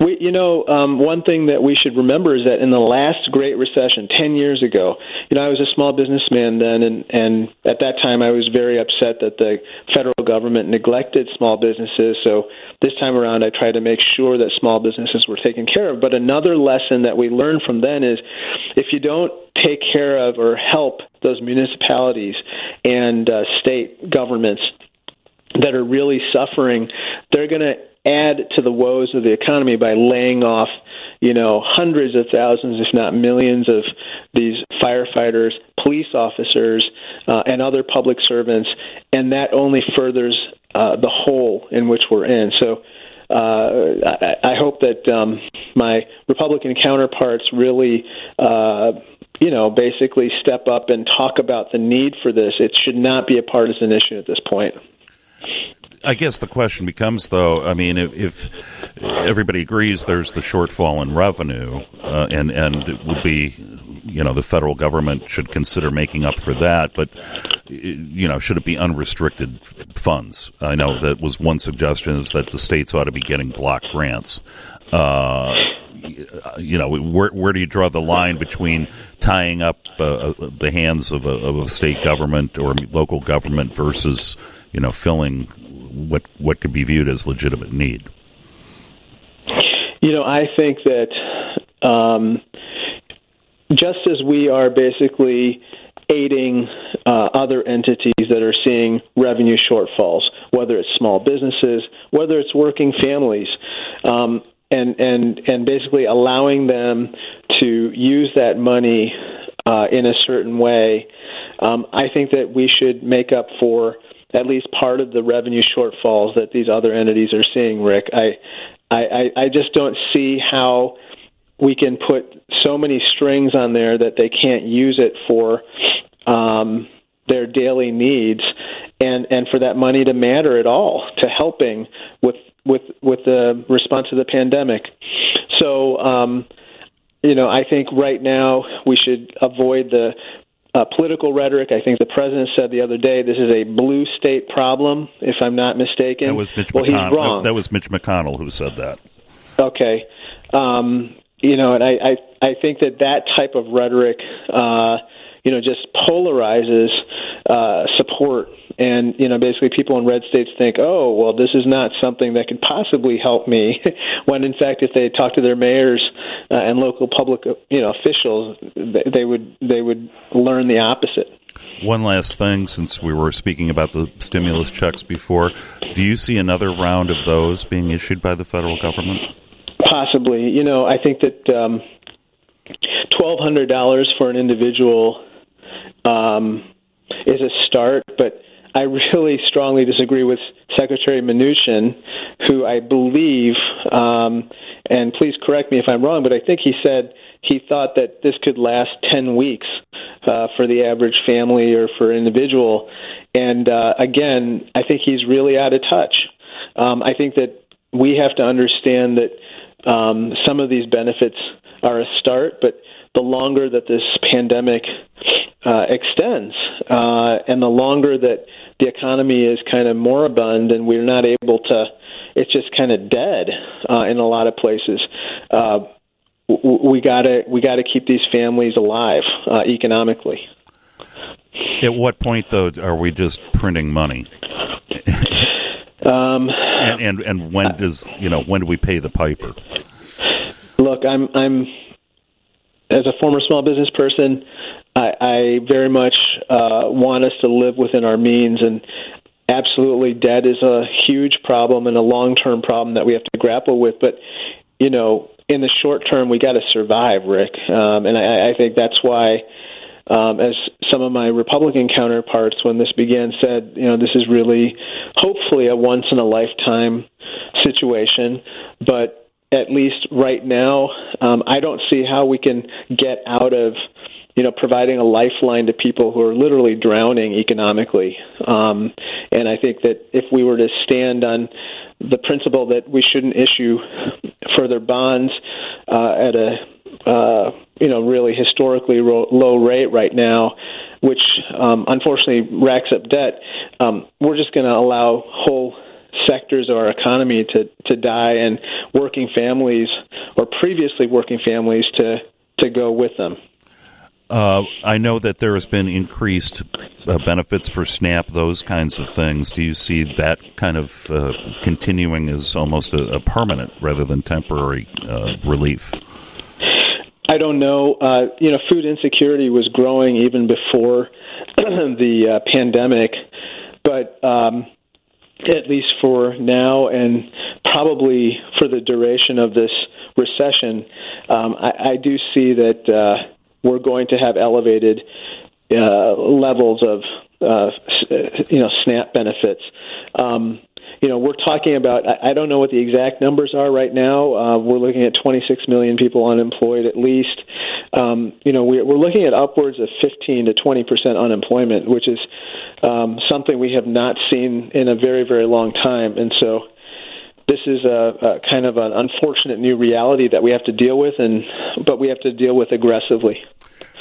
We, you know, um, one thing that we should remember is that in the last Great Recession, ten years ago, you know, I was a small businessman then, and and at that time, I was very upset that the federal government neglected small businesses. So this time around, I tried to make sure that small businesses were taken care of. But another lesson that we learned from then is, if you don't take care of or help those municipalities and uh, state governments that are really suffering, they're going to add to the woes of the economy by laying off, you know, hundreds of thousands, if not millions, of these firefighters, police officers, uh, and other public servants, and that only furthers uh, the hole in which we're in. So. Uh, I, I hope that um, my Republican counterparts really, uh, you know, basically step up and talk about the need for this. It should not be a partisan issue at this point. I guess the question becomes, though, I mean, if, if everybody agrees there's the shortfall in revenue, uh, and and it would be, you know, the federal government should consider making up for that, but you know, should it be unrestricted funds? I know that was one suggestion is that the states ought to be getting block grants. Uh, you know, where where do you draw the line between tying up uh, uh the hands of a, of a state government or local government versus you know filling what what could be viewed as legitimate need? You know, I think that um, just as we are basically aiding uh, other entities that are seeing revenue shortfalls, whether it's small businesses, whether it's working families, um, and and and basically allowing them to use that money uh, in a certain way um, I think that we should make up for at least part of the revenue shortfalls that these other entities are seeing. Rick, I, I, I just don't see how we can put so many strings on there that they can't use it for um, their daily needs, and and for that money to matter at all to helping with with with the response to the pandemic. So. Um, you know, I think right now we should avoid the uh, political rhetoric. I think the president said the other day this is a blue state problem, if I'm not mistaken. That was Mitch well, McConnell. He's wrong. That, was Mitch McConnell who said that. Okay. Um, you know, and I, I, I think that that type of rhetoric, uh, you know, just polarizes uh, support. And, you know, basically people in red states think, oh, well, this is not something that could possibly help me. when, in fact, if they talk to their mayors uh, and local public, you know, officials, they, they would they would learn the opposite. One last thing, since we were speaking about the stimulus checks before, do you see another round of those being issued by the federal government? Possibly. You know, I think that um, twelve hundred dollars for an individual um, is a start, but I really strongly disagree with Secretary Mnuchin, who I believe, um, and please correct me if I'm wrong, but I think he said he thought that this could last 10 weeks uh, for the average family or for individual. And uh, again, I think he's really out of touch. Um, I think that we have to understand that um, some of these benefits are a start, but the longer that this pandemic uh, extends, uh, and the longer that the economy is kind of moribund and we're not able to, it's just kind of dead uh, in a lot of places. Uh, we gotta we gotta keep these families alive uh, economically. At what point, though, are we just printing money? um, and, and and when does you know when do we pay the piper? Look, I'm I'm as a former small business person, I, I very much uh, want us to live within our means, and absolutely, debt is a huge problem and a long term problem that we have to grapple with. But you know, in the short term, we got to survive, Rick, um, and I, I think that's why. Um, as some of my Republican counterparts, when this began, said, you know, this is really, hopefully, a once in a lifetime situation. But at least right now, um, I don't see how we can get out of you know, providing a lifeline to people who are literally drowning economically. Um, and I think that if we were to stand on the principle that we shouldn't issue further bonds uh, at a uh, you know really historically ro- low rate right now, which um, unfortunately racks up debt, um, we're just going to allow whole sectors of our economy to to die and working families or previously working families to to go with them. Uh, I know that there has been increased uh, benefits for SNAP, those kinds of things. Do you see that kind of uh, continuing as almost a, a, permanent rather than temporary uh, relief? I don't know. Uh, you know, food insecurity was growing even before the uh, pandemic, but um, at least for now and probably for the duration of this recession, um, I, I, do see that we're going to have elevated uh, levels of uh, you know SNAP benefits. Um, you know, we're talking about, I don't know what the exact numbers are right now. Uh, we're looking at 26 million people unemployed at least. Um, you know, we're, we're looking at upwards of 15 to 20 percent unemployment, which is um, something we have not seen in a very, very long time. And so this is a, a kind of an unfortunate new reality that we have to deal with, and but we have to deal with aggressively.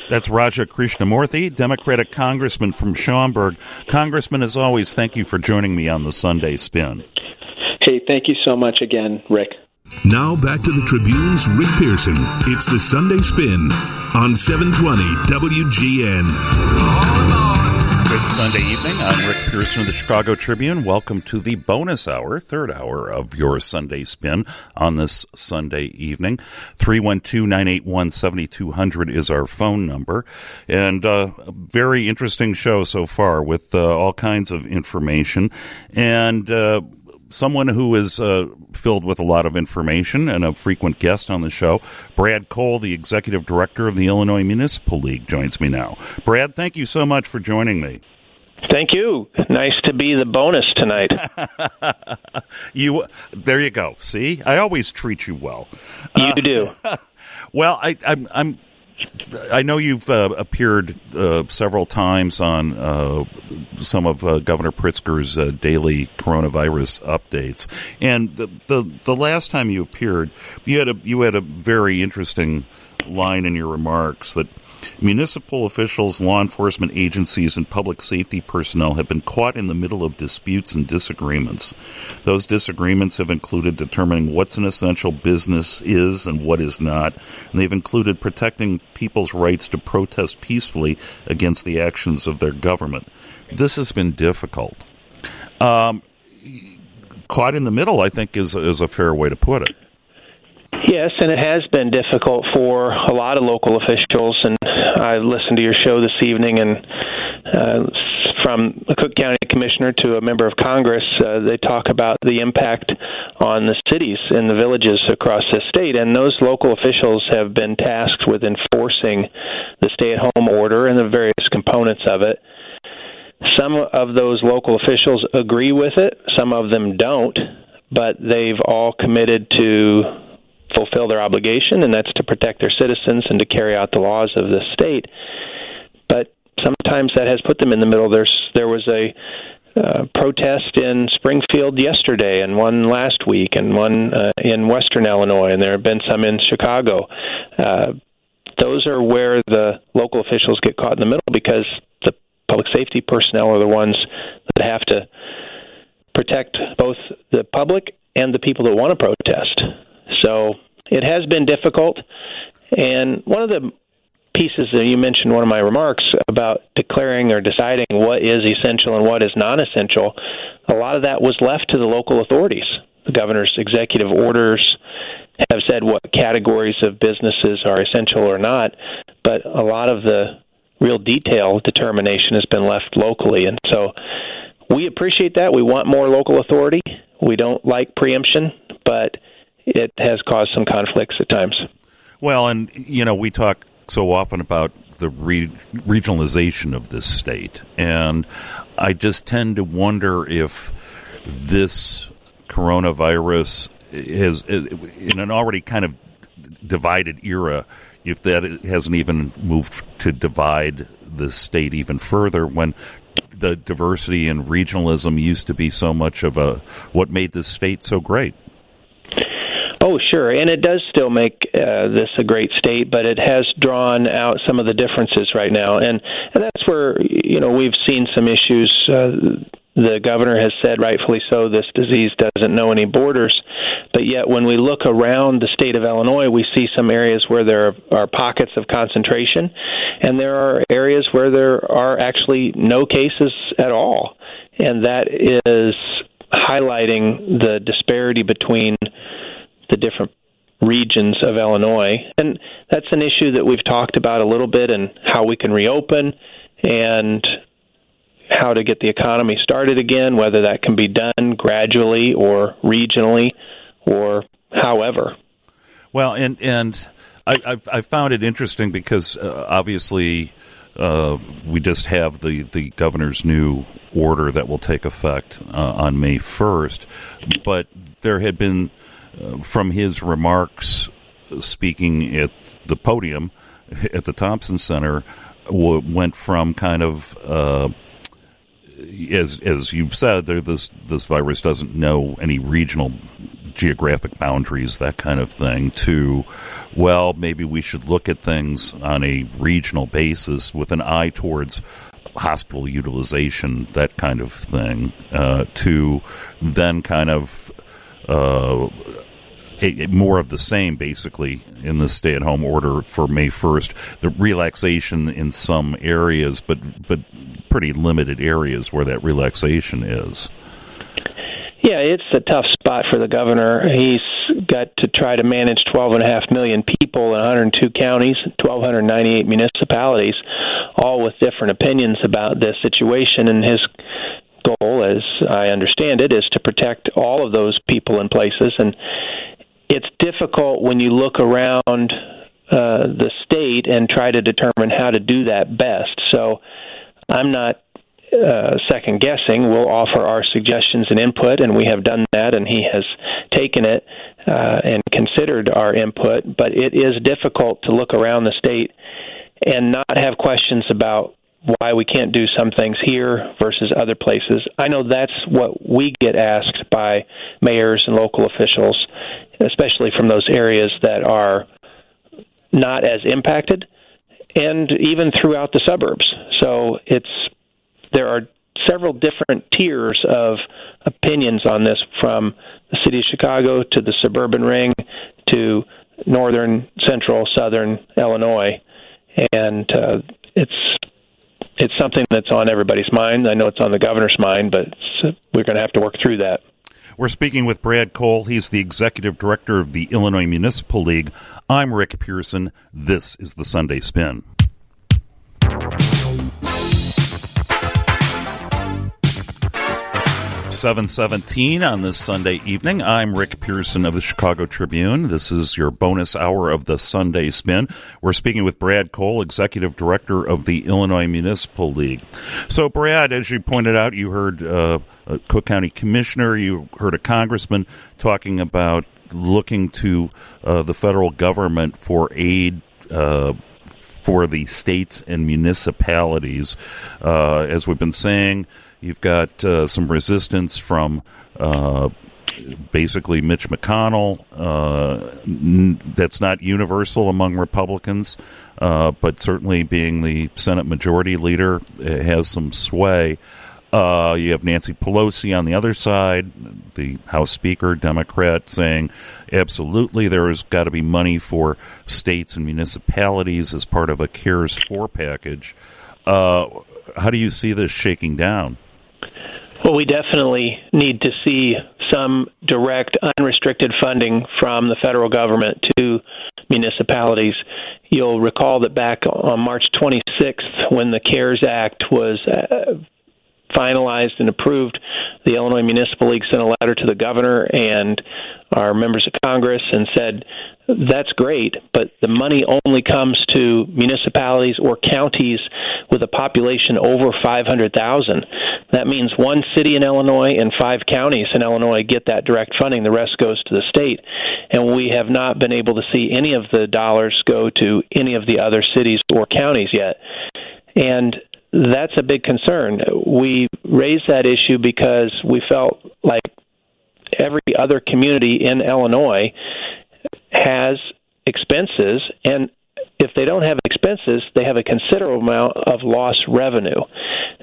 That's Raja Krishnamoorthi, Democratic Congressman from Schaumburg. Congressman, as always, thank you for joining me on the Sunday Spin. Hey, thank you so much again, Rick. Now back to the Tribune's Rick Pearson. It's the Sunday Spin on 720 WGN. Good Sunday evening. I'm Rick Pearson of the Chicago Tribune. Welcome to the bonus hour, third hour of your Sunday spin on this Sunday evening. 312 981 7200 is our phone number. And uh, very interesting show so far with uh, all kinds of information. And uh, someone who is uh, filled with a lot of information and a frequent guest on the show. Brad Cole, the executive director of the Illinois Municipal League, joins me now. Brad, thank you so much for joining me. Thank you. Nice to be the bonus tonight. you, there you go. See, I always treat you well. You uh, do. well, I, I'm, I'm I know you've uh, appeared uh, several times on uh, some of uh, Governor Pritzker's uh, daily coronavirus updates, and the, the the last time you appeared, you had a you had a very interesting line in your remarks that Municipal officials, law enforcement agencies, and public safety personnel have been caught in the middle of disputes and disagreements. Those disagreements have included determining what's an essential business is and what is not, and they've included protecting people's rights to protest peacefully against the actions of their government. This has been difficult. Um, caught in the middle, I think, is is a fair way to put it. Yes, and it has been difficult for a lot of local officials. And I listened to your show this evening, and uh, from a Cook County commissioner to a member of Congress, uh, they talk about the impact on the cities and the villages across the state. And those local officials have been tasked with enforcing the stay at home order and the various components of it. Some of those local officials agree with it, some of them don't, but they've all committed to fulfill their obligation, and that's to protect their citizens and to carry out the laws of the state. But sometimes that has put them in the middle. There's there was a uh, protest in Springfield yesterday, and one last week, and one uh, in Western Illinois, and there have been some in Chicago. Uh, those are where the local officials get caught in the middle because the public safety personnel are the ones that have to protect both the public and the people that want to protest. So it has been difficult. And one of the pieces that you mentioned, one of my remarks about declaring or deciding what is essential and what is non essential, a lot of that was left to the local authorities. The governor's executive orders have said what categories of businesses are essential or not, but a lot of the real detail determination has been left locally. And so we appreciate that. We want more local authority. We don't like preemption, but it has caused some conflicts at times. Well, and you know, we talk so often about the re- regionalization of this state, and I just tend to wonder if this coronavirus has, in an already kind of divided era, if that hasn't even moved to divide the state even further when the diversity and regionalism used to be so much of a what made this state so great. Oh, sure, and it does still make uh, this a great state, but it has drawn out some of the differences right now, and and that's where you know we've seen some issues. Uh, the governor has said, rightfully so, this disease doesn't know any borders. But yet, when we look around the state of Illinois, we see some areas where there are pockets of concentration, and there are areas where there are actually no cases at all. And that is highlighting the disparity between the different regions of Illinois. And that's an issue that we've talked about a little bit and how we can reopen and how to get the economy started again, whether that can be done gradually or regionally or however. Well, and and I, I've, I've found it interesting because uh, obviously uh, we just have the, the governor's new order that will take effect uh, on May 1st, but there had been from his remarks speaking at the podium at the Thompson Center went from kind of uh, as as you said there this this virus doesn't know any regional geographic boundaries that kind of thing to well maybe we should look at things on a regional basis with an eye towards hospital utilization that kind of thing uh, to then kind of uh, a, more of the same, basically, in the stay-at-home order for May first. The relaxation in some areas, but but pretty limited areas where that relaxation is. Yeah, it's a tough spot for the governor. He's got to try to manage 12.5 million people in 102 counties, 1,298 municipalities, all with different opinions about this situation. And his goal, as I understand it, is to protect all of those people and places. And it's difficult when you look around uh, the state and try to determine how to do that best. So I'm not uh, second guessing. We'll offer our suggestions and input, and we have done that, and he has taken it uh, and considered our input. But it is difficult to look around the state and not have questions about why we can't do some things here versus other places. I know that's what we get asked by mayors and local officials, especially from those areas that are not as impacted and even throughout the suburbs. So it's there are several different tiers of opinions on this from the city of Chicago to the suburban ring to northern, central, southern Illinois. And uh, it's it's something that's on everybody's mind. I know it's on the governor's mind, but we're going to have to work through that. We're speaking with Brad Cole. He's the executive director of the Illinois Municipal League. I'm Rick Pearson. This is the Sunday Spin. 717 on this Sunday evening. I'm Rick Pearson of the Chicago Tribune. This is your bonus hour of the Sunday Spin. We're speaking with Brad Cole, Executive Director of the Illinois Municipal League. So, Brad, as you pointed out, you heard uh, a Cook County Commissioner, you heard a Congressman talking about looking to uh, the federal government for aid. Uh, for the states and municipalities. Uh, as we've been saying, You've got uh, some resistance from uh, basically Mitch McConnell. Uh, n- that's not universal among Republicans, uh, but certainly being the Senate Majority Leader it has some sway. Uh, you have Nancy Pelosi on the other side, the House Speaker, Democrat, saying absolutely there has got to be money for states and municipalities as part of a CARES 4 package. Uh, how do you see this shaking down? Well, we definitely need to see some direct, unrestricted funding from the federal government to municipalities. You'll recall that back on March 26th, when the CARES Act was uh, finalized and approved, the Illinois Municipal League sent a letter to the governor and our members of Congress and said, that's great, but the money only comes to municipalities or counties with a population over 500,000. That means one city in Illinois and five counties in Illinois get that direct funding. The rest goes to the state. And we have not been able to see any of the dollars go to any of the other cities or counties yet. And that's a big concern. We raised that issue because we felt like every other community in Illinois has expenses and if they don't have expenses, they have a considerable amount of lost revenue.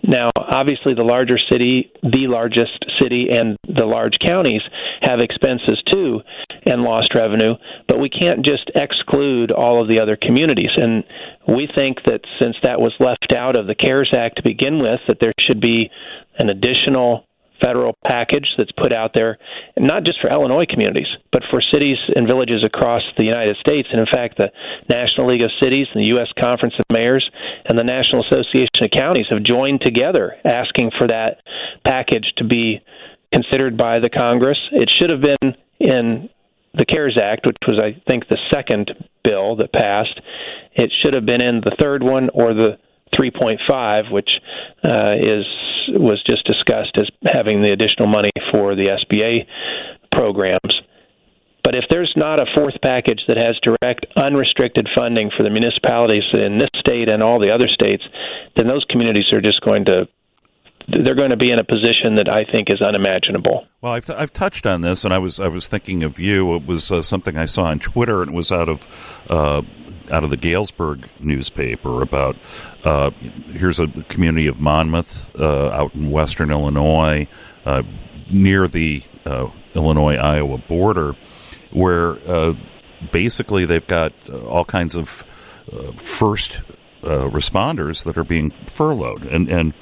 Now, obviously, the larger city, the largest city, and the large counties have expenses too and lost revenue, but we can't just exclude all of the other communities. And we think that since that was left out of the CARES Act to begin with, that there should be an additional federal package that's put out there, not just for Illinois communities, but for cities and villages across the United States. And in fact, the National League of Cities and the U.S. Conference of Mayors and the National Association of Counties have joined together asking for that package to be considered by the Congress. It should have been in the CARES Act, which was, I think, the second bill that passed. It should have been in the third one or the 3.5, which uh, is was just discussed as having the additional money for the SBA programs. But if there's not a fourth package that has direct, unrestricted funding for the municipalities in this state and all the other states, then those communities are just going to they're going to be in a position that I think is unimaginable. Well, I've, I've touched on this, and I was I was thinking of you. It was uh, something I saw on Twitter, and it was out of uh, out of the Galesburg newspaper about uh, here's a community of Monmouth uh, out in western Illinois, uh, near the uh, Illinois Iowa border, where uh, basically they've got uh, all kinds of first responders that are being furloughed and and.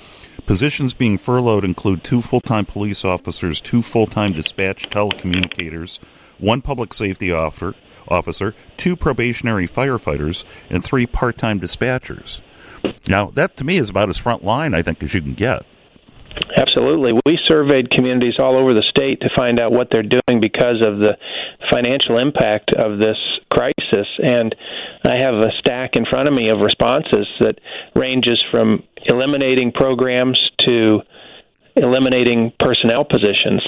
Positions being furloughed include two full time police officers, two full time dispatch telecommunicators, one public safety officer, officer, two probationary firefighters, and three part time dispatchers. Now, that to me is about as front line, I think, as you can get. Absolutely. We surveyed communities all over the state to find out what they're doing because of the financial impact of this crisis. And I have a stack in front of me of responses that ranges from eliminating programs to eliminating personnel positions,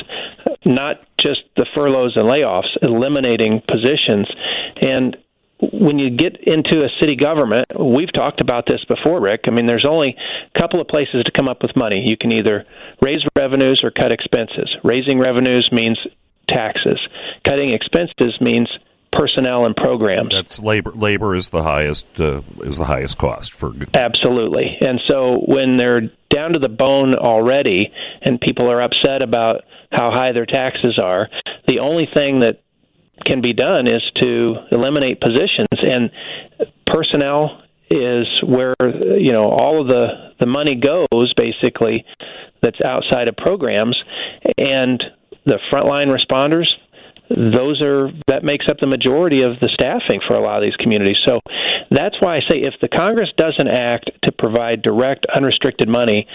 not just the furloughs and layoffs, eliminating positions. And when you get into a city government, we've talked about this before, Rick. I mean, there's only a couple of places to come up with money. You can either raise revenues or cut expenses. Raising revenues means taxes. Cutting expenses means personnel and programs. That's labor. Labor is the highest uh, is the highest cost for. Absolutely, and so when they're down to the bone already, and people are upset about how high their taxes are, the only thing that can be done is to eliminate positions and personnel is where you know all of the the money goes basically that's outside of programs and the frontline responders those are that makes up the majority of the staffing for a lot of these communities. So that's why I say if the Congress doesn't act to provide direct unrestricted money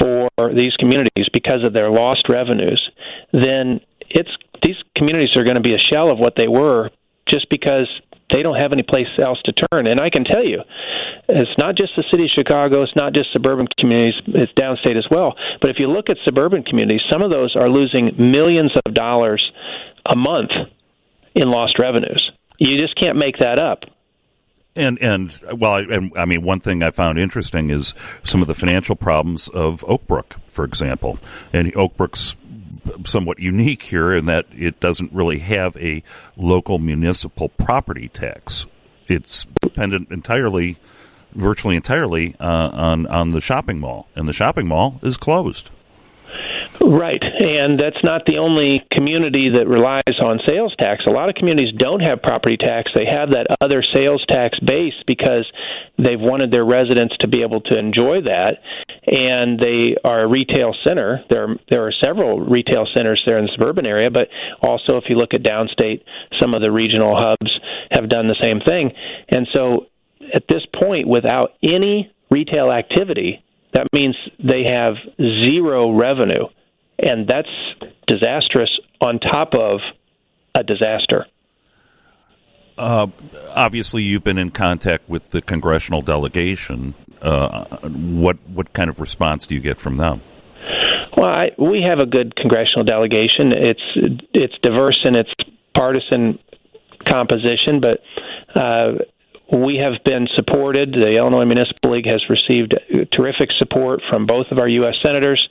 for these communities because of their lost revenues then it's these communities are going to be a shell of what they were just because they don't have any place else to turn. And I can tell you, it's not just the city of Chicago, it's not just suburban communities, it's downstate as well. But if you look at suburban communities, some of those are losing millions of dollars a month in lost revenues. You just can't make that up. And and well, I, and, I mean, one thing I found interesting is some of the financial problems of Oakbrook, for example. And Oakbrook's somewhat unique here in that it doesn't really have a local municipal property tax. It's dependent entirely, virtually entirely, uh, on on the shopping mall, and the shopping mall is closed. Right, and that's not the only community that relies on sales tax. A lot of communities don't have property tax. They have that other sales tax base because they've wanted their residents to be able to enjoy that, and they are a retail center. There, there are several retail centers there in the suburban area, but also if you look at downstate, some of the regional hubs have done the same thing. And so, at this point, without any retail activity, that means they have zero revenue and that's disastrous on top of a disaster. Uh, obviously, you've been in contact with the congressional delegation. Uh, what what kind of response do you get from them? Well, I, we have a good congressional delegation. It's it's diverse in its partisan composition, but uh, we have been supported. The Illinois Municipal League has received terrific support from both of our U.S. senators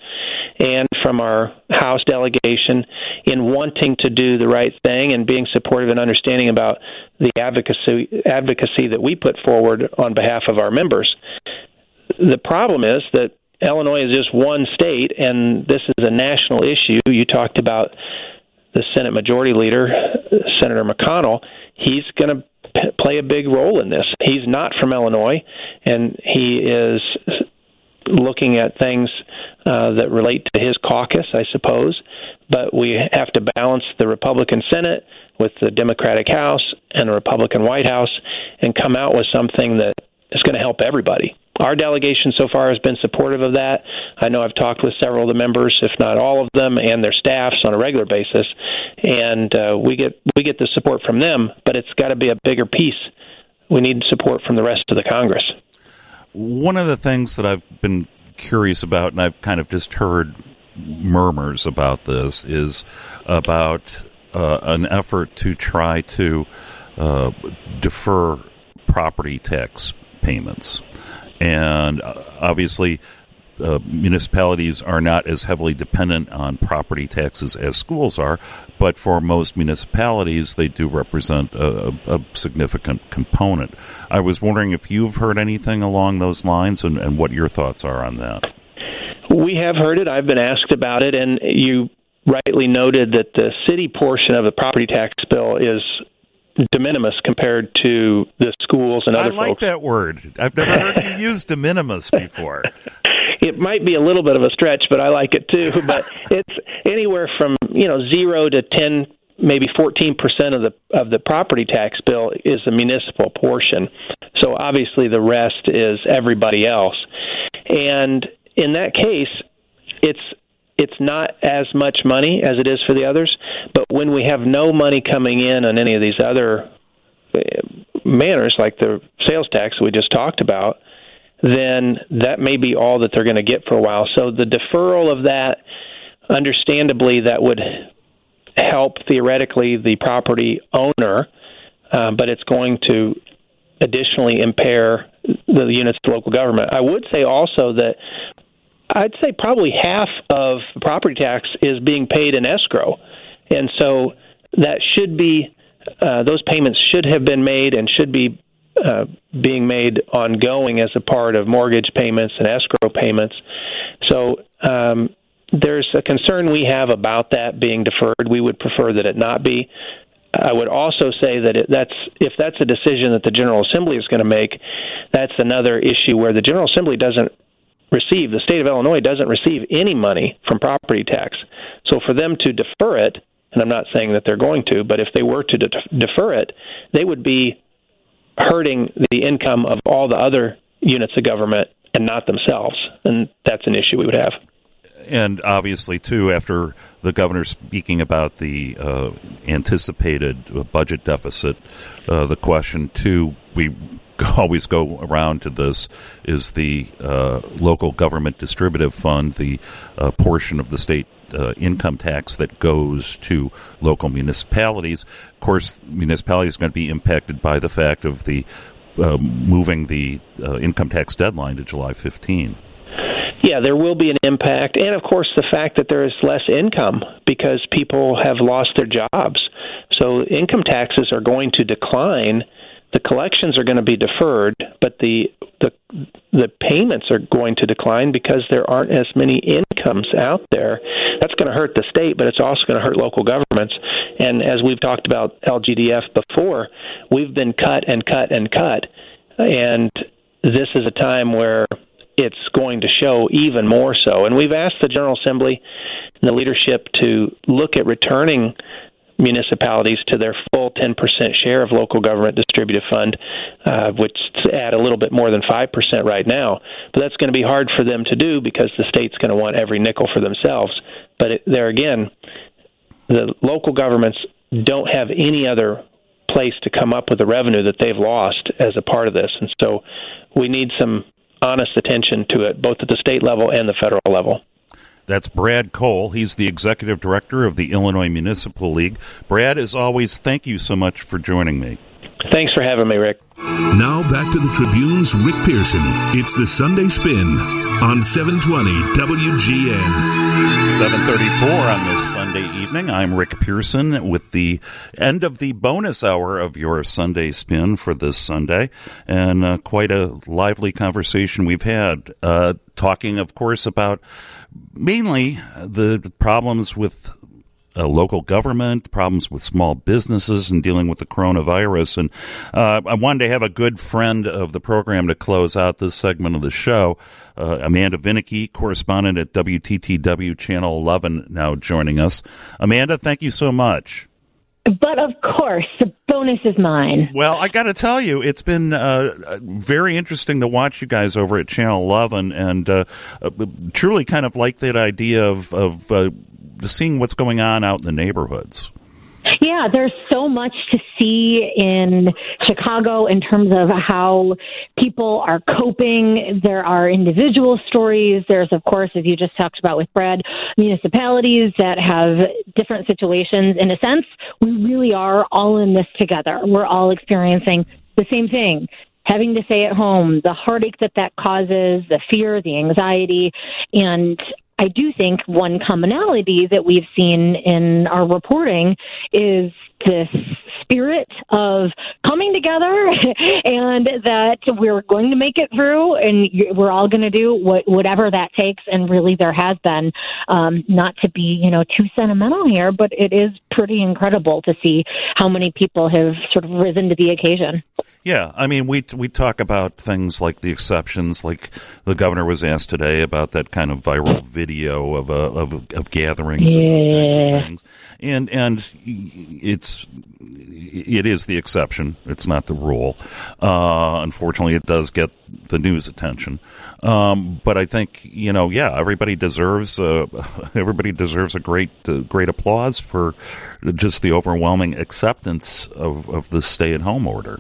and from our House delegation in wanting to do the right thing and being supportive and understanding about the advocacy advocacy that we put forward on behalf of our members. The problem is that Illinois is just one state, and this is a national issue. You talked about the Senate Majority Leader, Senator McConnell. He's going to play a big role in this. He's not from Illinois, and he is looking at things uh, that relate to his caucus, I suppose. But we have to balance the Republican Senate with the Democratic House and the Republican White House and come out with something that is going to help everybody. Our delegation so far has been supportive of that. I know I've talked with several of the members, if not all of them, and their staffs on a regular basis, and uh, we get we get the support from them. But it's got to be a bigger piece. We need support from the rest of the Congress. One of the things that I've been curious about, and I've kind of just heard murmurs about this, is about uh, an effort to try to uh, defer property tax payments. And uh, obviously, uh, municipalities are not as heavily dependent on property taxes as schools are, but for most municipalities, they do represent a, a significant component. I was wondering if you've heard anything along those lines and, and what your thoughts are on that. We have heard it. I've been asked about it, and you rightly noted that the city portion of the property tax bill is de minimis compared to the schools and other I like folks. that word. I've never heard you use de minimis before. it might be a little bit of a stretch, but I like it too. But it's anywhere from you know zero to ten, maybe fourteen percent of the of the property tax bill is the municipal portion. So obviously the rest is everybody else, and in that case, it's it's not as much money as it is for the others. But when we have no money coming in on any of these other uh, manners, like the sales tax we just talked about, then that may be all that they're going to get for a while. So the deferral of that, understandably, that would help theoretically the property owner, uh, but it's going to additionally impair the units of local government. I would say also that I'd say probably half of property tax is being paid in escrow, and so that should be uh, those payments should have been made and should be uh, being made ongoing as a part of mortgage payments and escrow payments. So um, there's a concern we have about that being deferred. We would prefer that it not be. I would also say that it, that's if that's a decision that the General Assembly is going to make, that's another issue where the General Assembly doesn't receive the state of Illinois doesn't receive any money from property tax. So for them to defer it, and I'm not saying that they're going to, but if they were to de- defer it, they would be hurting the income of all the other units of government and not themselves, and that's an issue we would have and obviously too after the governor speaking about the uh, anticipated budget deficit uh, the question too we always go around to this is the uh, local government distributive fund the uh, portion of the state uh, income tax that goes to local municipalities of course municipalities are going to be impacted by the fact of the uh, moving the income tax deadline to July 15 yeah, there will be an impact. And of course, the fact that there is less income because people have lost their jobs. So income taxes are going to decline. The collections are going to be deferred, but the the the payments are going to decline because there aren't as many incomes out there. That's going to hurt the state, but it's also going to hurt local governments. And as we've talked about LGDF before, we've been cut and cut and cut. And this is a time where it's going to show even more so. And we've asked the General Assembly and the leadership to look at returning municipalities to their full 10% share of local government distributive fund, uh, which is at a little bit more than 5% right now. But that's going to be hard for them to do because the state's going to want every nickel for themselves. But it, there again, the local governments don't have any other place to come up with the revenue that they've lost as a part of this. And so we need some honest attention to it, both at the state level and the federal level. That's Brad Cole. He's the executive director of the Illinois Municipal League. Brad, as always, thank you so much for joining me. Thanks for having me, Rick. Now back to the Tribune's Rick Pearson. It's the Sunday Spin on 720 WGN. 734 on this Sunday evening. I'm Rick Pearson with the end of the bonus hour of your Sunday Spin for this Sunday. And uh, quite a lively conversation we've had. Uh, talking, of course, about mainly the problems with uh, local government, problems with small businesses, and dealing with the coronavirus. And uh, I wanted to have a good friend of the program to close out this segment of the show. Uh, Amanda Vinicky, correspondent at WTTW Channel 11, now joining us. Amanda, thank you so much. But of course, the bonus is mine. Well, I got to tell you, it's been uh, very interesting to watch you guys over at Channel 11 and uh, uh truly kind of like that idea of, of uh, seeing what's going on out in the neighborhoods. Yeah, there's so much to see in Chicago in terms of how people are coping. There are individual stories. There's, of course, as you just talked about with Brad, municipalities that have different situations. In a sense, we really are all in this together. We're all experiencing the same thing having to stay at home, the heartache that that causes, the fear, the anxiety. And I do think one commonality that we've seen in our reporting is this spirit of coming together and that we're going to make it through and we're all going to do what, whatever that takes. And really, there has been, um, not to be, you know, too sentimental here, but it is pretty incredible to see how many people have sort of risen to the occasion. Yeah, I mean, we we talk about things like the exceptions, like the governor was asked today about that kind of viral video of a, of, of gatherings yeah. and those kinds of things, and and it's it's it is the exception. It's not the rule. Uh, unfortunately, it does get the news attention. Um, but I think you know, yeah, everybody deserves uh, everybody deserves a great uh, great applause for just the overwhelming acceptance of of the stay at home order.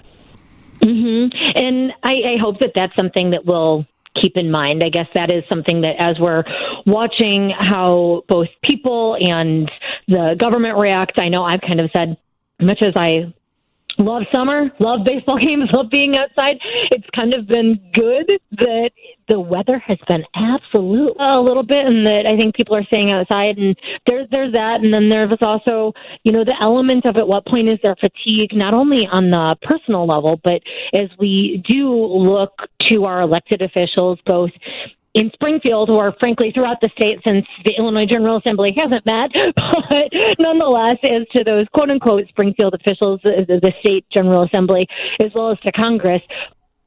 hmm And I, I hope that that's something that will keep in mind. I guess that is something that as we're watching how both people and the government react, I know I've kind of said, much as I love summer, love baseball games, love being outside, it's kind of been good that the weather has been absolute a little bit and that I think people are staying outside and there's there's that. And then there's also, you know, the element of at what point is there fatigue not only on the personal level, but as we do look to our elected officials both in Springfield, or frankly throughout the state, since the Illinois General Assembly hasn't met, but nonetheless, as to those quote unquote Springfield officials, the state General Assembly, as well as to Congress,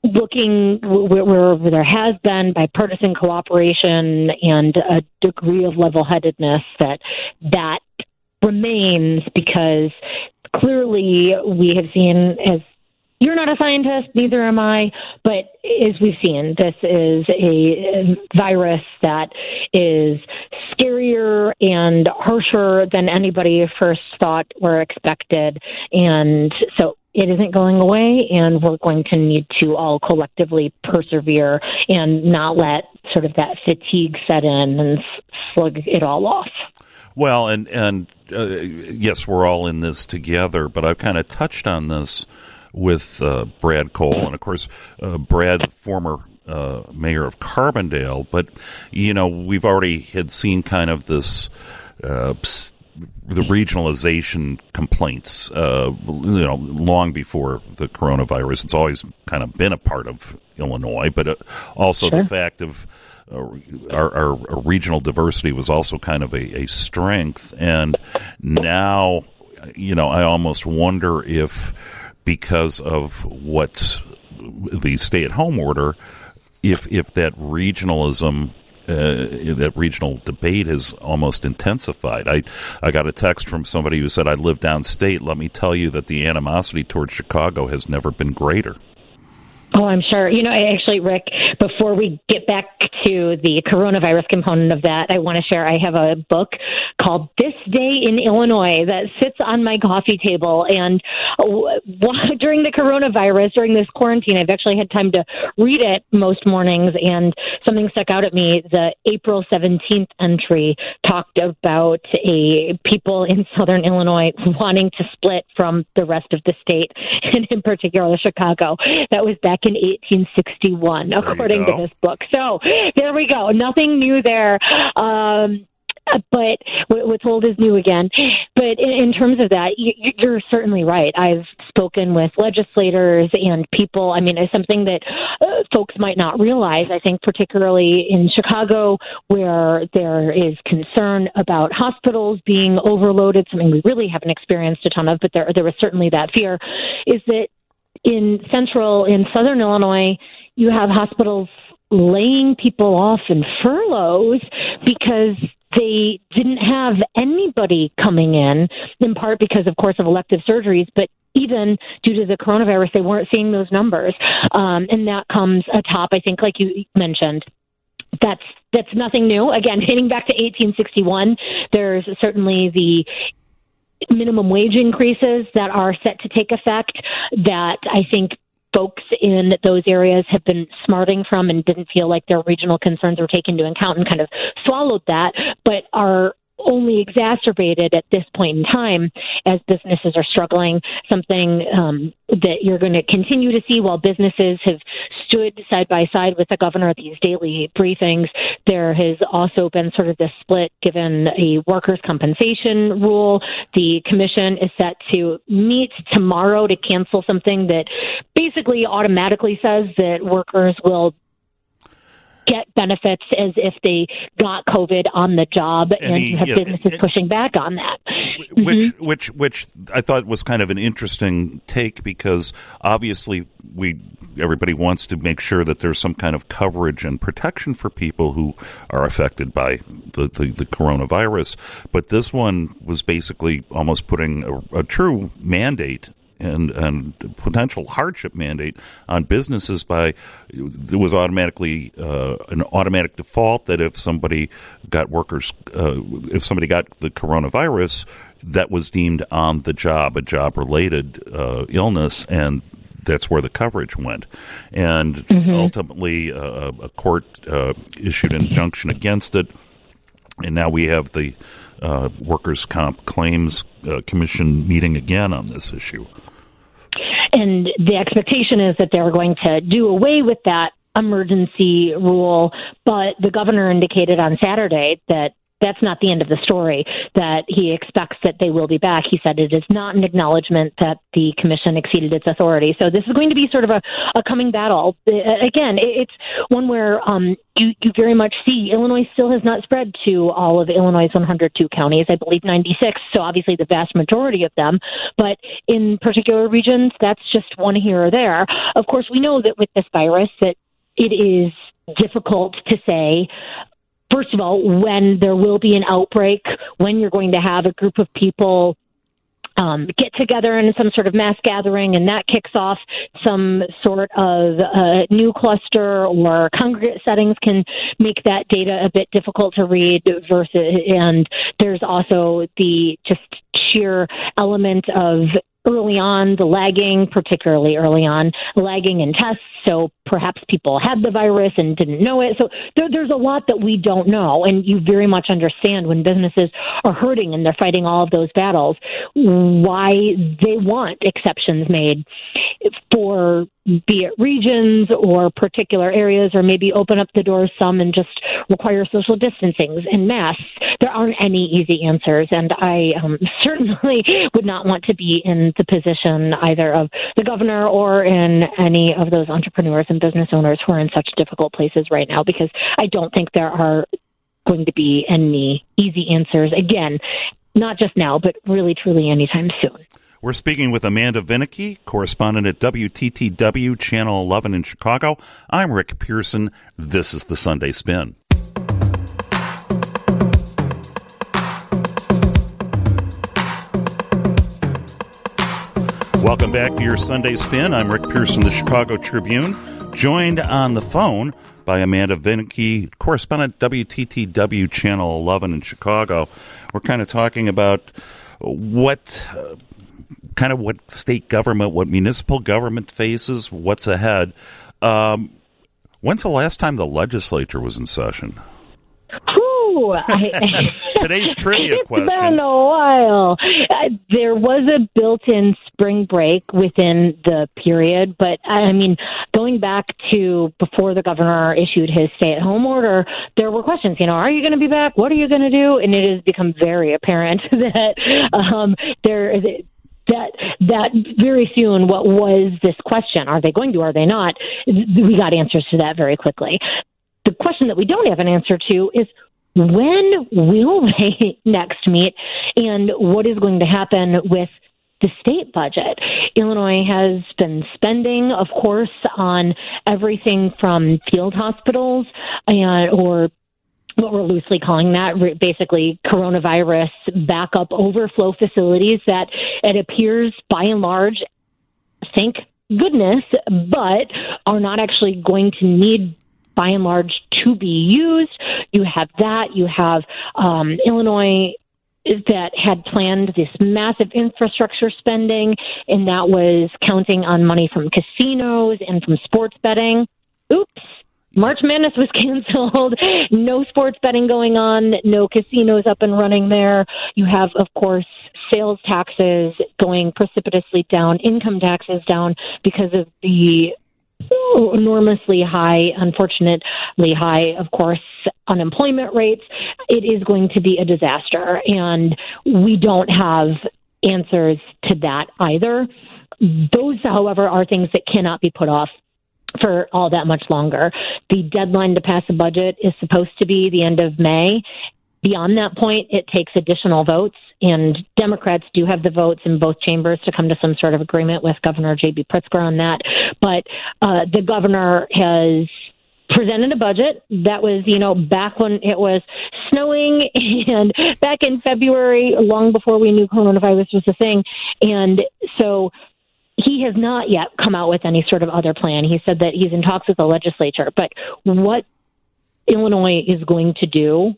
looking where, there has been bipartisan cooperation and a degree of level headedness, that that remains because clearly we have seen as you're not a scientist, neither am I, but as we've seen, this is a virus that is scarier and harsher than anybody first thought or expected. And so it isn't going away, and we're going to need to all collectively persevere and not let sort of that fatigue set in and slug it all off. Well, and and uh, yes, we're all in this together, but I've kind of touched on this with uh, Brad Cole, and of course, uh, Brad, former uh, mayor of Carbondale. But you know, we've already had seen kind of this. Uh, the regionalization complaints, uh, you know, long before the coronavirus. It's always kind of been a part of Illinois, but uh, also Sure. the fact of uh, our, our, our regional diversity was also kind of a, a strength. And now, you know, I almost wonder if because of what the stay-at-home order, if if that regionalism. Uh, that regional debate has almost intensified. I, I got a text from somebody who said, I live downstate. Let me tell you that the animosity towards Chicago has never been greater. Oh, I'm sure. You know, actually, Rick, before we get back to the coronavirus component of that, I want to share I have a book called This Day in Illinois that sits on my coffee table. And uh, during the coronavirus, during this quarantine, I've actually had time to read it most mornings. And something stuck out at me. The April 17th entry talked about a people in southern Illinois wanting to split from the rest of the state, and in particular Chicago. That was back in 1861, according to this book. So there we go. Nothing new there. Um, but what's old is new again. But in, terms of that, you, you're certainly right. I've spoken with legislators and people. I mean, it's something that uh, folks might not realize. I think, particularly in Chicago, where there is concern about hospitals being overloaded, something we really haven't experienced a ton of, but there there was certainly that fear. Is that in central in southern Illinois, you have hospitals laying people off in furloughs because they didn't have anybody coming in, in part because, of course, of elective surgeries, but even due to the coronavirus, they weren't seeing those numbers. Um, and that comes atop, I think, like you mentioned, that's that's nothing new. Again, hitting back to 1861, there's certainly the minimum wage increases that are set to take effect that I think folks in those areas have been smarting from and didn't feel like their regional concerns were taken into account and kind of swallowed that, but are only exacerbated at this point in time as businesses are struggling. Something um, that you're going to continue to see while businesses have stood side by side with the governor at these daily briefings. There has also been sort of this split given a workers' compensation rule. The commission is set to meet tomorrow to cancel something that basically automatically says that workers will get benefits as if they got COVID on the job, and, And he- have yeah, businesses pushing back on that. which Mm-hmm. which which I thought was kind of an interesting take because obviously we everybody wants to make sure that there's some kind of coverage and protection for people who are affected by the, the, the coronavirus. But this one was basically almost putting a, a true mandate and and potential hardship mandate on businesses by there was automatically uh, an automatic default that if somebody got workers uh, if somebody got the coronavirus that was deemed on the job a job related uh, illness and that's where the coverage went. And ultimately uh, a court uh, issued an injunction against it. And now we have the uh, workers comp claims uh, commission meeting again on this issue And the expectation is that they're going to do away with that emergency rule, but the governor indicated on Saturday that that's not the end of the story, that he expects that they will be back. He said it is not an acknowledgement that the commission exceeded its authority. So this is going to be sort of a, a coming battle. Again, it's one where um, you, you very much see Illinois still has not spread to all of Illinois' 102 counties. I believe 96, so obviously the vast majority of them. But in particular regions, that's just one here or there. Of course, we know that with this virus that it is difficult to say first of all, when there will be an outbreak, when you're going to have a group of people um, get together in some sort of mass gathering, and that kicks off some sort of uh, new cluster or congregate settings can make that data a bit difficult to read. Versus, and there's also the just sheer element of early on the lagging, particularly early on lagging in tests. So perhaps people had the virus and didn't know it. So there, there's a lot that we don't know, and you very much understand when businesses are hurting and they're fighting all of those battles why they want exceptions made for be it regions or particular areas, or maybe open up the doors some and just require social distancing and masks. There aren't any easy answers, and I um, certainly would not want to be in the position either of the governor or in any of those entrepreneurs and business owners who are in such difficult places right now, because I don't think there are going to be any easy answers. Again, not just now, but really, truly anytime soon. We're speaking with Amanda Vinicky, correspondent at WTTW Channel 11 in Chicago. I'm Rick Pearson. This is the Sunday Spin. Welcome back to your Sunday Spin. I'm Rick Pearson, the Chicago Tribune, joined on the phone by Amanda Vinicky, correspondent WTTW Channel 11 in Chicago. We're kind of talking about what kind of what state government, what municipal government faces, what's ahead. Um, when's the last time the legislature was in session? Today's trivia It's question. been a while. Uh, there was a built-in spring break within the period, but I mean, going back to before the governor issued his stay-at-home order, there were questions. You know, are you going to be back? What are you going to do? And it has become very apparent that um, there that that very soon what was this question? Are they going to are they not? We got answers to that very quickly. The question that we don't have an answer to is when will they next meet? And what is going to happen with the state budget. Illinois has been spending, of course, on everything from field hospitals and or what we're loosely calling that basically coronavirus backup overflow facilities that it appears by and large thank goodness but are not actually going to need by and large to be used. You have that. You have um, illinois that had planned this massive infrastructure spending and that was counting on money from casinos and from sports betting. Oops March Madness was canceled. No sports betting going on. No casinos up and running there. You have, of course, sales taxes going precipitously down, income taxes down because of the enormously high, unfortunately high, of course, unemployment rates. It is going to be a disaster. And we don't have answers to that either. Those, however, are things that cannot be put off for all that much longer. The deadline to pass a budget is supposed to be the end of May. Beyond that point, it takes additional votes, and Democrats do have the votes in both chambers to come to some sort of agreement with Governor J.B. Pritzker on that. But uh, the governor has presented a budget that was, you know, back when it was snowing and back in February, long before we knew coronavirus was a thing. And so he has not yet come out with any sort of other plan. He said that he's in talks with the legislature, but what Illinois is going to do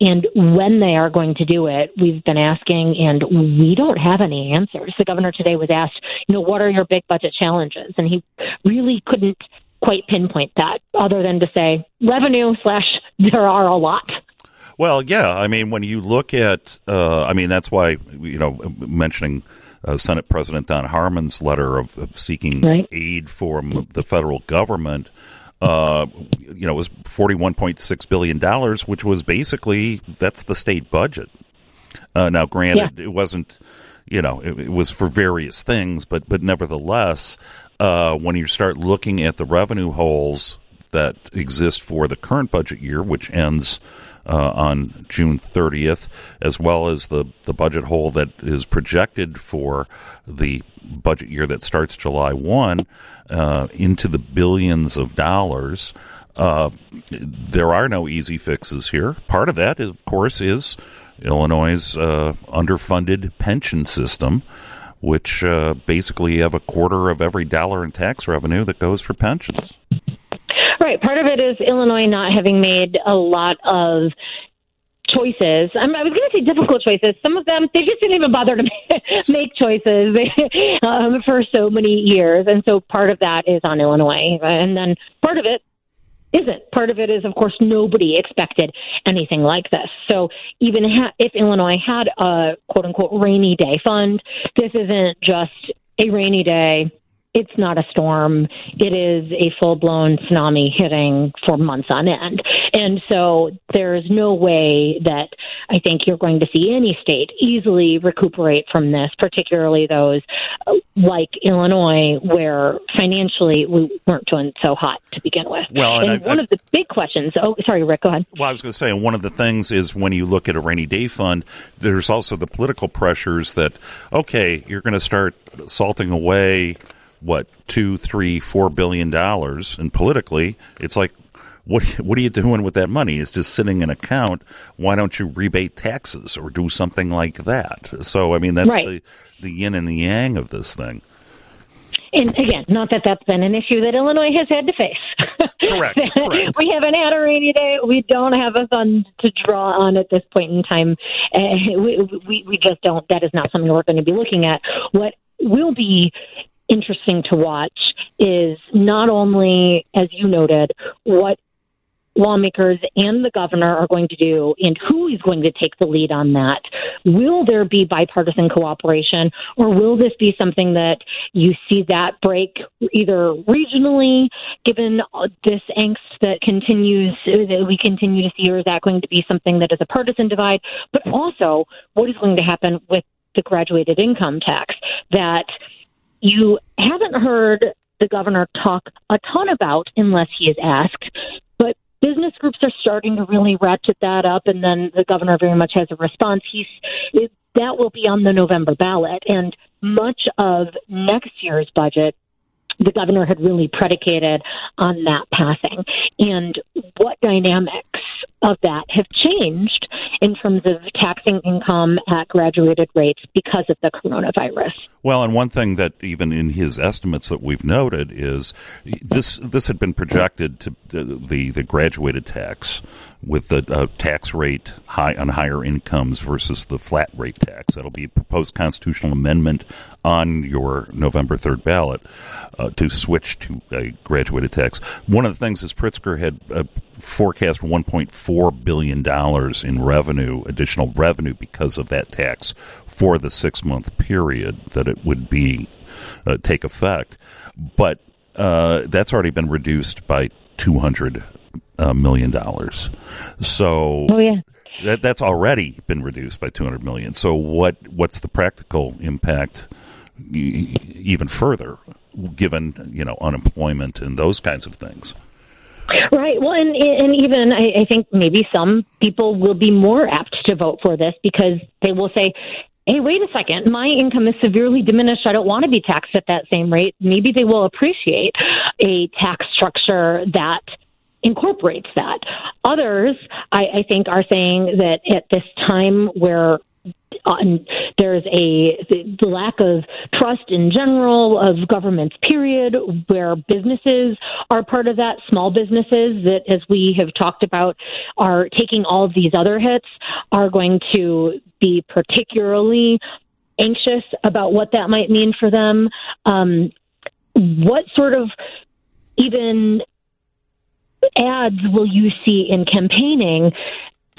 and when they are going to do it, we've been asking, and we don't have any answers. The governor today was asked, you know, what are your big budget challenges? And he really couldn't quite pinpoint that other than to say revenue slash there are a lot. Well, yeah. I mean, when you look at, uh, I mean, that's why, you know, mentioning uh, Senate President Don Harmon's letter of, of seeking right. aid from the federal government uh, you know, was forty-one point six billion dollars, which was basically that's the state budget. Uh, now, granted, yeah. it wasn't, you know, it, it, was for various things, but but nevertheless, uh, when you start looking at the revenue holes that exist for the current budget year, which ends uh, on June 30th, as well as the, the budget hole that is projected for the budget year that starts July 1 uh, into the billions of dollars. Uh, there are no easy fixes here. Part of that, of course, is Illinois' uh, underfunded pension system, which uh, basically have a quarter of every dollar in tax revenue that goes for pensions. Right. Part of it is Illinois not having made a lot of choices. I'm, I was going to say difficult choices. Some of them they just didn't even bother to make choices um, for so many years, and so part of that is on Illinois, and then part of it isn't. Part of it is, of course, nobody expected anything like this. So even ha- if Illinois had a quote unquote rainy day fund, this isn't just a rainy day it's not a storm. It is a full blown tsunami hitting for months on end. And so there's no way that I think you're going to see any state easily recuperate from this, particularly those uh, like Illinois, where financially we weren't doing so hot to begin with. Well, and, and one I, of the big questions. Oh, sorry, Rick. Go ahead. Well, I was going to say one of the things is when you look at a rainy day fund, there's also the political pressures that okay, you're going to start salting away what two, three, four billion dollars, and politically, it's like, what what are you doing with that money? It's just sitting in an account. Why don't you rebate taxes or do something like that? So, I mean, that's right. the the yin and the yang of this thing. And again, not that that's been an issue that Illinois has had to face. Correct. correct. we haven't had a rainy day. We don't have a fund to draw on at this point in time. Uh, we, we, we just don't. That is not something we're going to be looking at. What will be interesting to watch is not only, as you noted, what lawmakers and the governor are going to do and who is going to take the lead on that. Will there be bipartisan cooperation or will this be something that you see that break either regionally, given this angst that continues, that we continue to see, or is that going to be something that is a partisan divide? But also, what is going to happen with the graduated income tax that you haven't heard the governor talk a ton about unless he is asked. But business groups are starting to really ratchet that up, and then the governor very much has a response. He's it, that will be on the November ballot, and much of next year's budget the governor had really predicated on that passing. And what dynamics of that have changed in terms of taxing income at graduated rates because of the coronavirus. Well, and one thing that even in his estimates that we've noted is this this had been projected to the the graduated tax with the uh, tax rate high on higher incomes versus the flat rate tax. That'll be a proposed constitutional amendment on your November 3rd ballot uh, to switch to a graduated tax. One of the things is Pritzker had uh, forecast 1.4 billion dollars in revenue, additional revenue because of that tax for the 6-month period that it would be uh, take effect. But uh, that's already been reduced by 200 uh, million dollars. So oh, yeah. that that's already been reduced by 200 million. So what what's the practical impact even further? given you know unemployment and those kinds of things. Right. Well, and and even I, I think maybe some people will be more apt to vote for this because they will say, "Hey, wait a second, my income is severely diminished. I don't want to be taxed at that same rate." Maybe they will appreciate a tax structure that incorporates that. Others, I, I think, are saying that at this time where uh, there's a the lack of trust in general of governments period where businesses are part of that small businesses that as we have talked about are taking all of these other hits are going to be particularly anxious about what that might mean for them. Um, what sort of even ads will you see in campaigning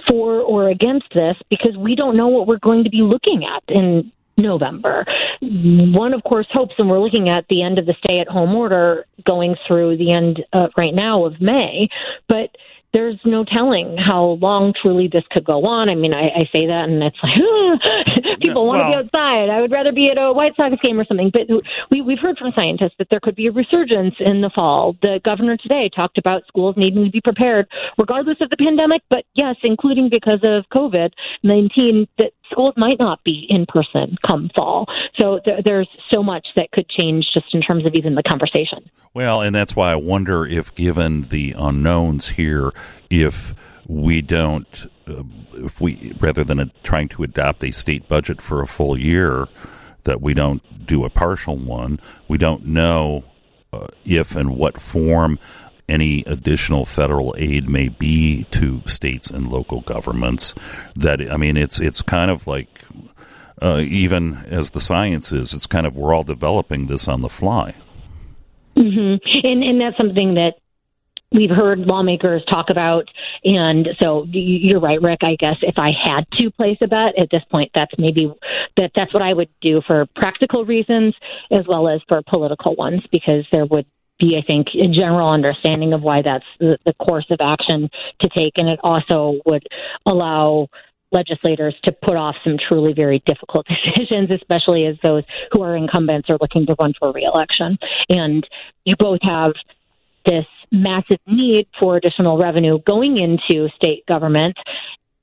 for or against this because we don't know what we're going to be looking at in November. One, of course, hopes, and we're looking at the end of the stay at home order going through the end uh, right now of May, but there's no telling how long truly this could go on. I mean, I, I say that, and it's like people want to be outside. I would rather be at a White Sox game or something. But we, we've heard from scientists that there could be a resurgence in the fall. The governor today talked about schools needing to be prepared, regardless of the pandemic. But yes, including because of COVID nineteen, that schools might not be in person come fall. So th- there's so much that could change just in terms of even the conversation. Well, and that's why I wonder if, given the unknowns here, if we don't, uh, if we, rather than a, trying to adopt a state budget for a full year, that we don't do a partial one. We don't know uh, if and what form any additional federal aid may be to states and local governments. That I mean, it's it's kind of like uh, even as the science is, it's kind of we're all developing this on the fly. Mm-hmm. And and that's something that we've heard lawmakers talk about. And so you're right, Rick. I guess if I had to place a bet at this point, that's maybe that that's what I would do for practical reasons as well as for political ones, because there would be, I think, a general understanding of why that's the, the course of action to take. And it also would allow legislators to put off some truly very difficult decisions, especially as those who are incumbents are looking to run for reelection. And you both have this massive need for additional revenue going into state government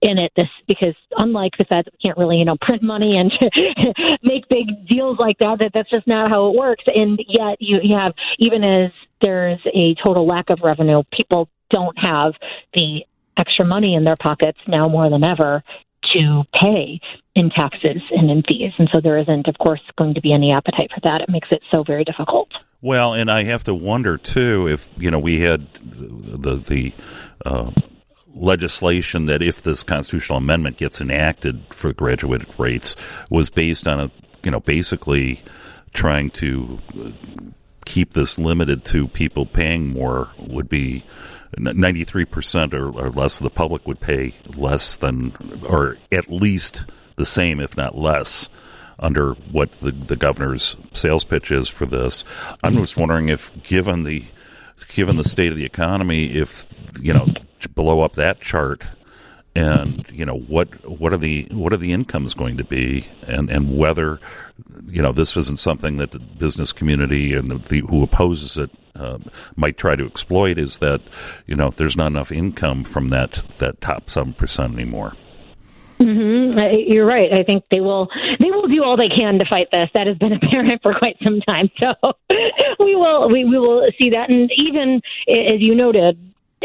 in it this because unlike the Fed, we can't really you know print money and make big deals like that. That that's just not how it works. And yet you, you have even as there's a total lack of revenue, people don't have the extra money in their pockets now more than ever to pay in taxes and in fees. And so there isn't, of course, going to be any appetite for that. It makes it so very difficult. Well, and I have to wonder too if you know we had the the uh, legislation that if this constitutional amendment gets enacted for graduated rates was based on a you know basically trying to uh, keep this limited to people paying more would be 93% or, or less of the public would pay less than or at least the same if not less under what the, the governor's sales pitch is for this. I'm just wondering if given the given the state of the economy if you know blow up that chart and you know what what are the what are the incomes going to be and and whether you know this isn't something that the business community and the, the who opposes it uh, might try to exploit is that you know there's not enough income from that that top seven percent anymore. Mm-hmm. You're right. I think they will. They will do all they can to fight this. That has been apparent for quite some time. So we will. We, we will see that. And even as you noted,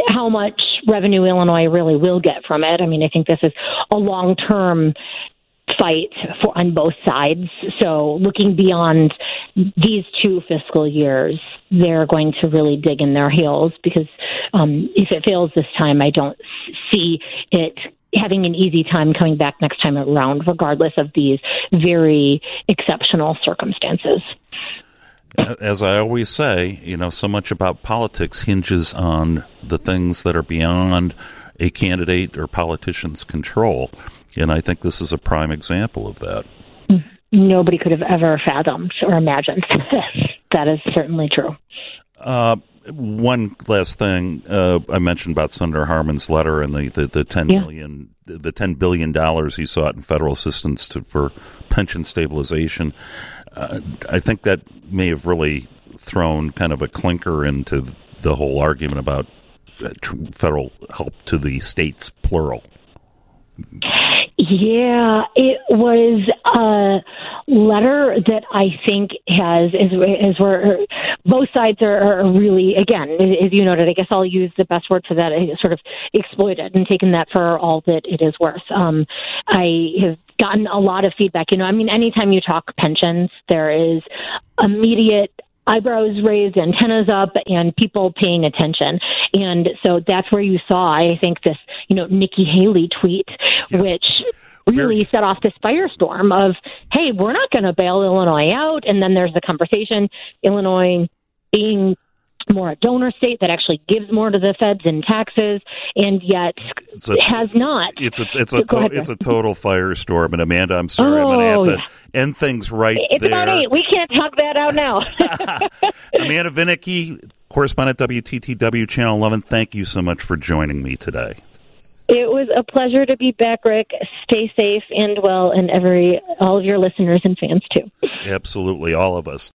how much revenue Illinois really will get from it. I mean, I think this is a long term fight for on both sides. So looking beyond these two fiscal years, they're going to really dig in their heels because um, if it fails this time, I don't see it having an easy time coming back next time around, regardless of these very exceptional circumstances as I always say, you know, so much about politics hinges on the things that are beyond a candidate or politician's control. And I think this is a prime example of that. Nobody could have ever fathomed or imagined this. that is certainly true. Uh, one last thing uh, I mentioned about Senator Harmon's letter and the, the, the ten yeah. million, the ten billion dollars he sought in federal assistance to, for pension stabilization. Uh, I think that may have really thrown kind of a clinker into the whole argument about uh, federal help to the states, plural. Yeah, it was a letter that I think has is is where both sides are, are really again, as you noted. I guess I'll use the best word for that. Sort of exploited and taken that for all that it is worth. Um, I have gotten a lot of feedback. You know, I mean, anytime you talk pensions, there is immediate eyebrows raised, antennas up, and people paying attention. And so that's where you saw, I think, this, you know, Nikki Haley tweet, which really set off this firestorm of, hey, we're not going to bail Illinois out. And then there's the conversation, Illinois being more a donor state that actually gives more to the feds in taxes, and yet It's a- has not. It's a it's a to- ahead, it's a total firestorm. And Amanda, I'm sorry, I'm going oh, to Oh, have to end things right It's there. about eight. We can't talk that out now. Amanda Vinicky, correspondent WTTW Channel 11. Thank you so much for joining me today. It was a pleasure to be back, Rick. Stay safe and well, and every all of your listeners and fans too. Absolutely, all of us.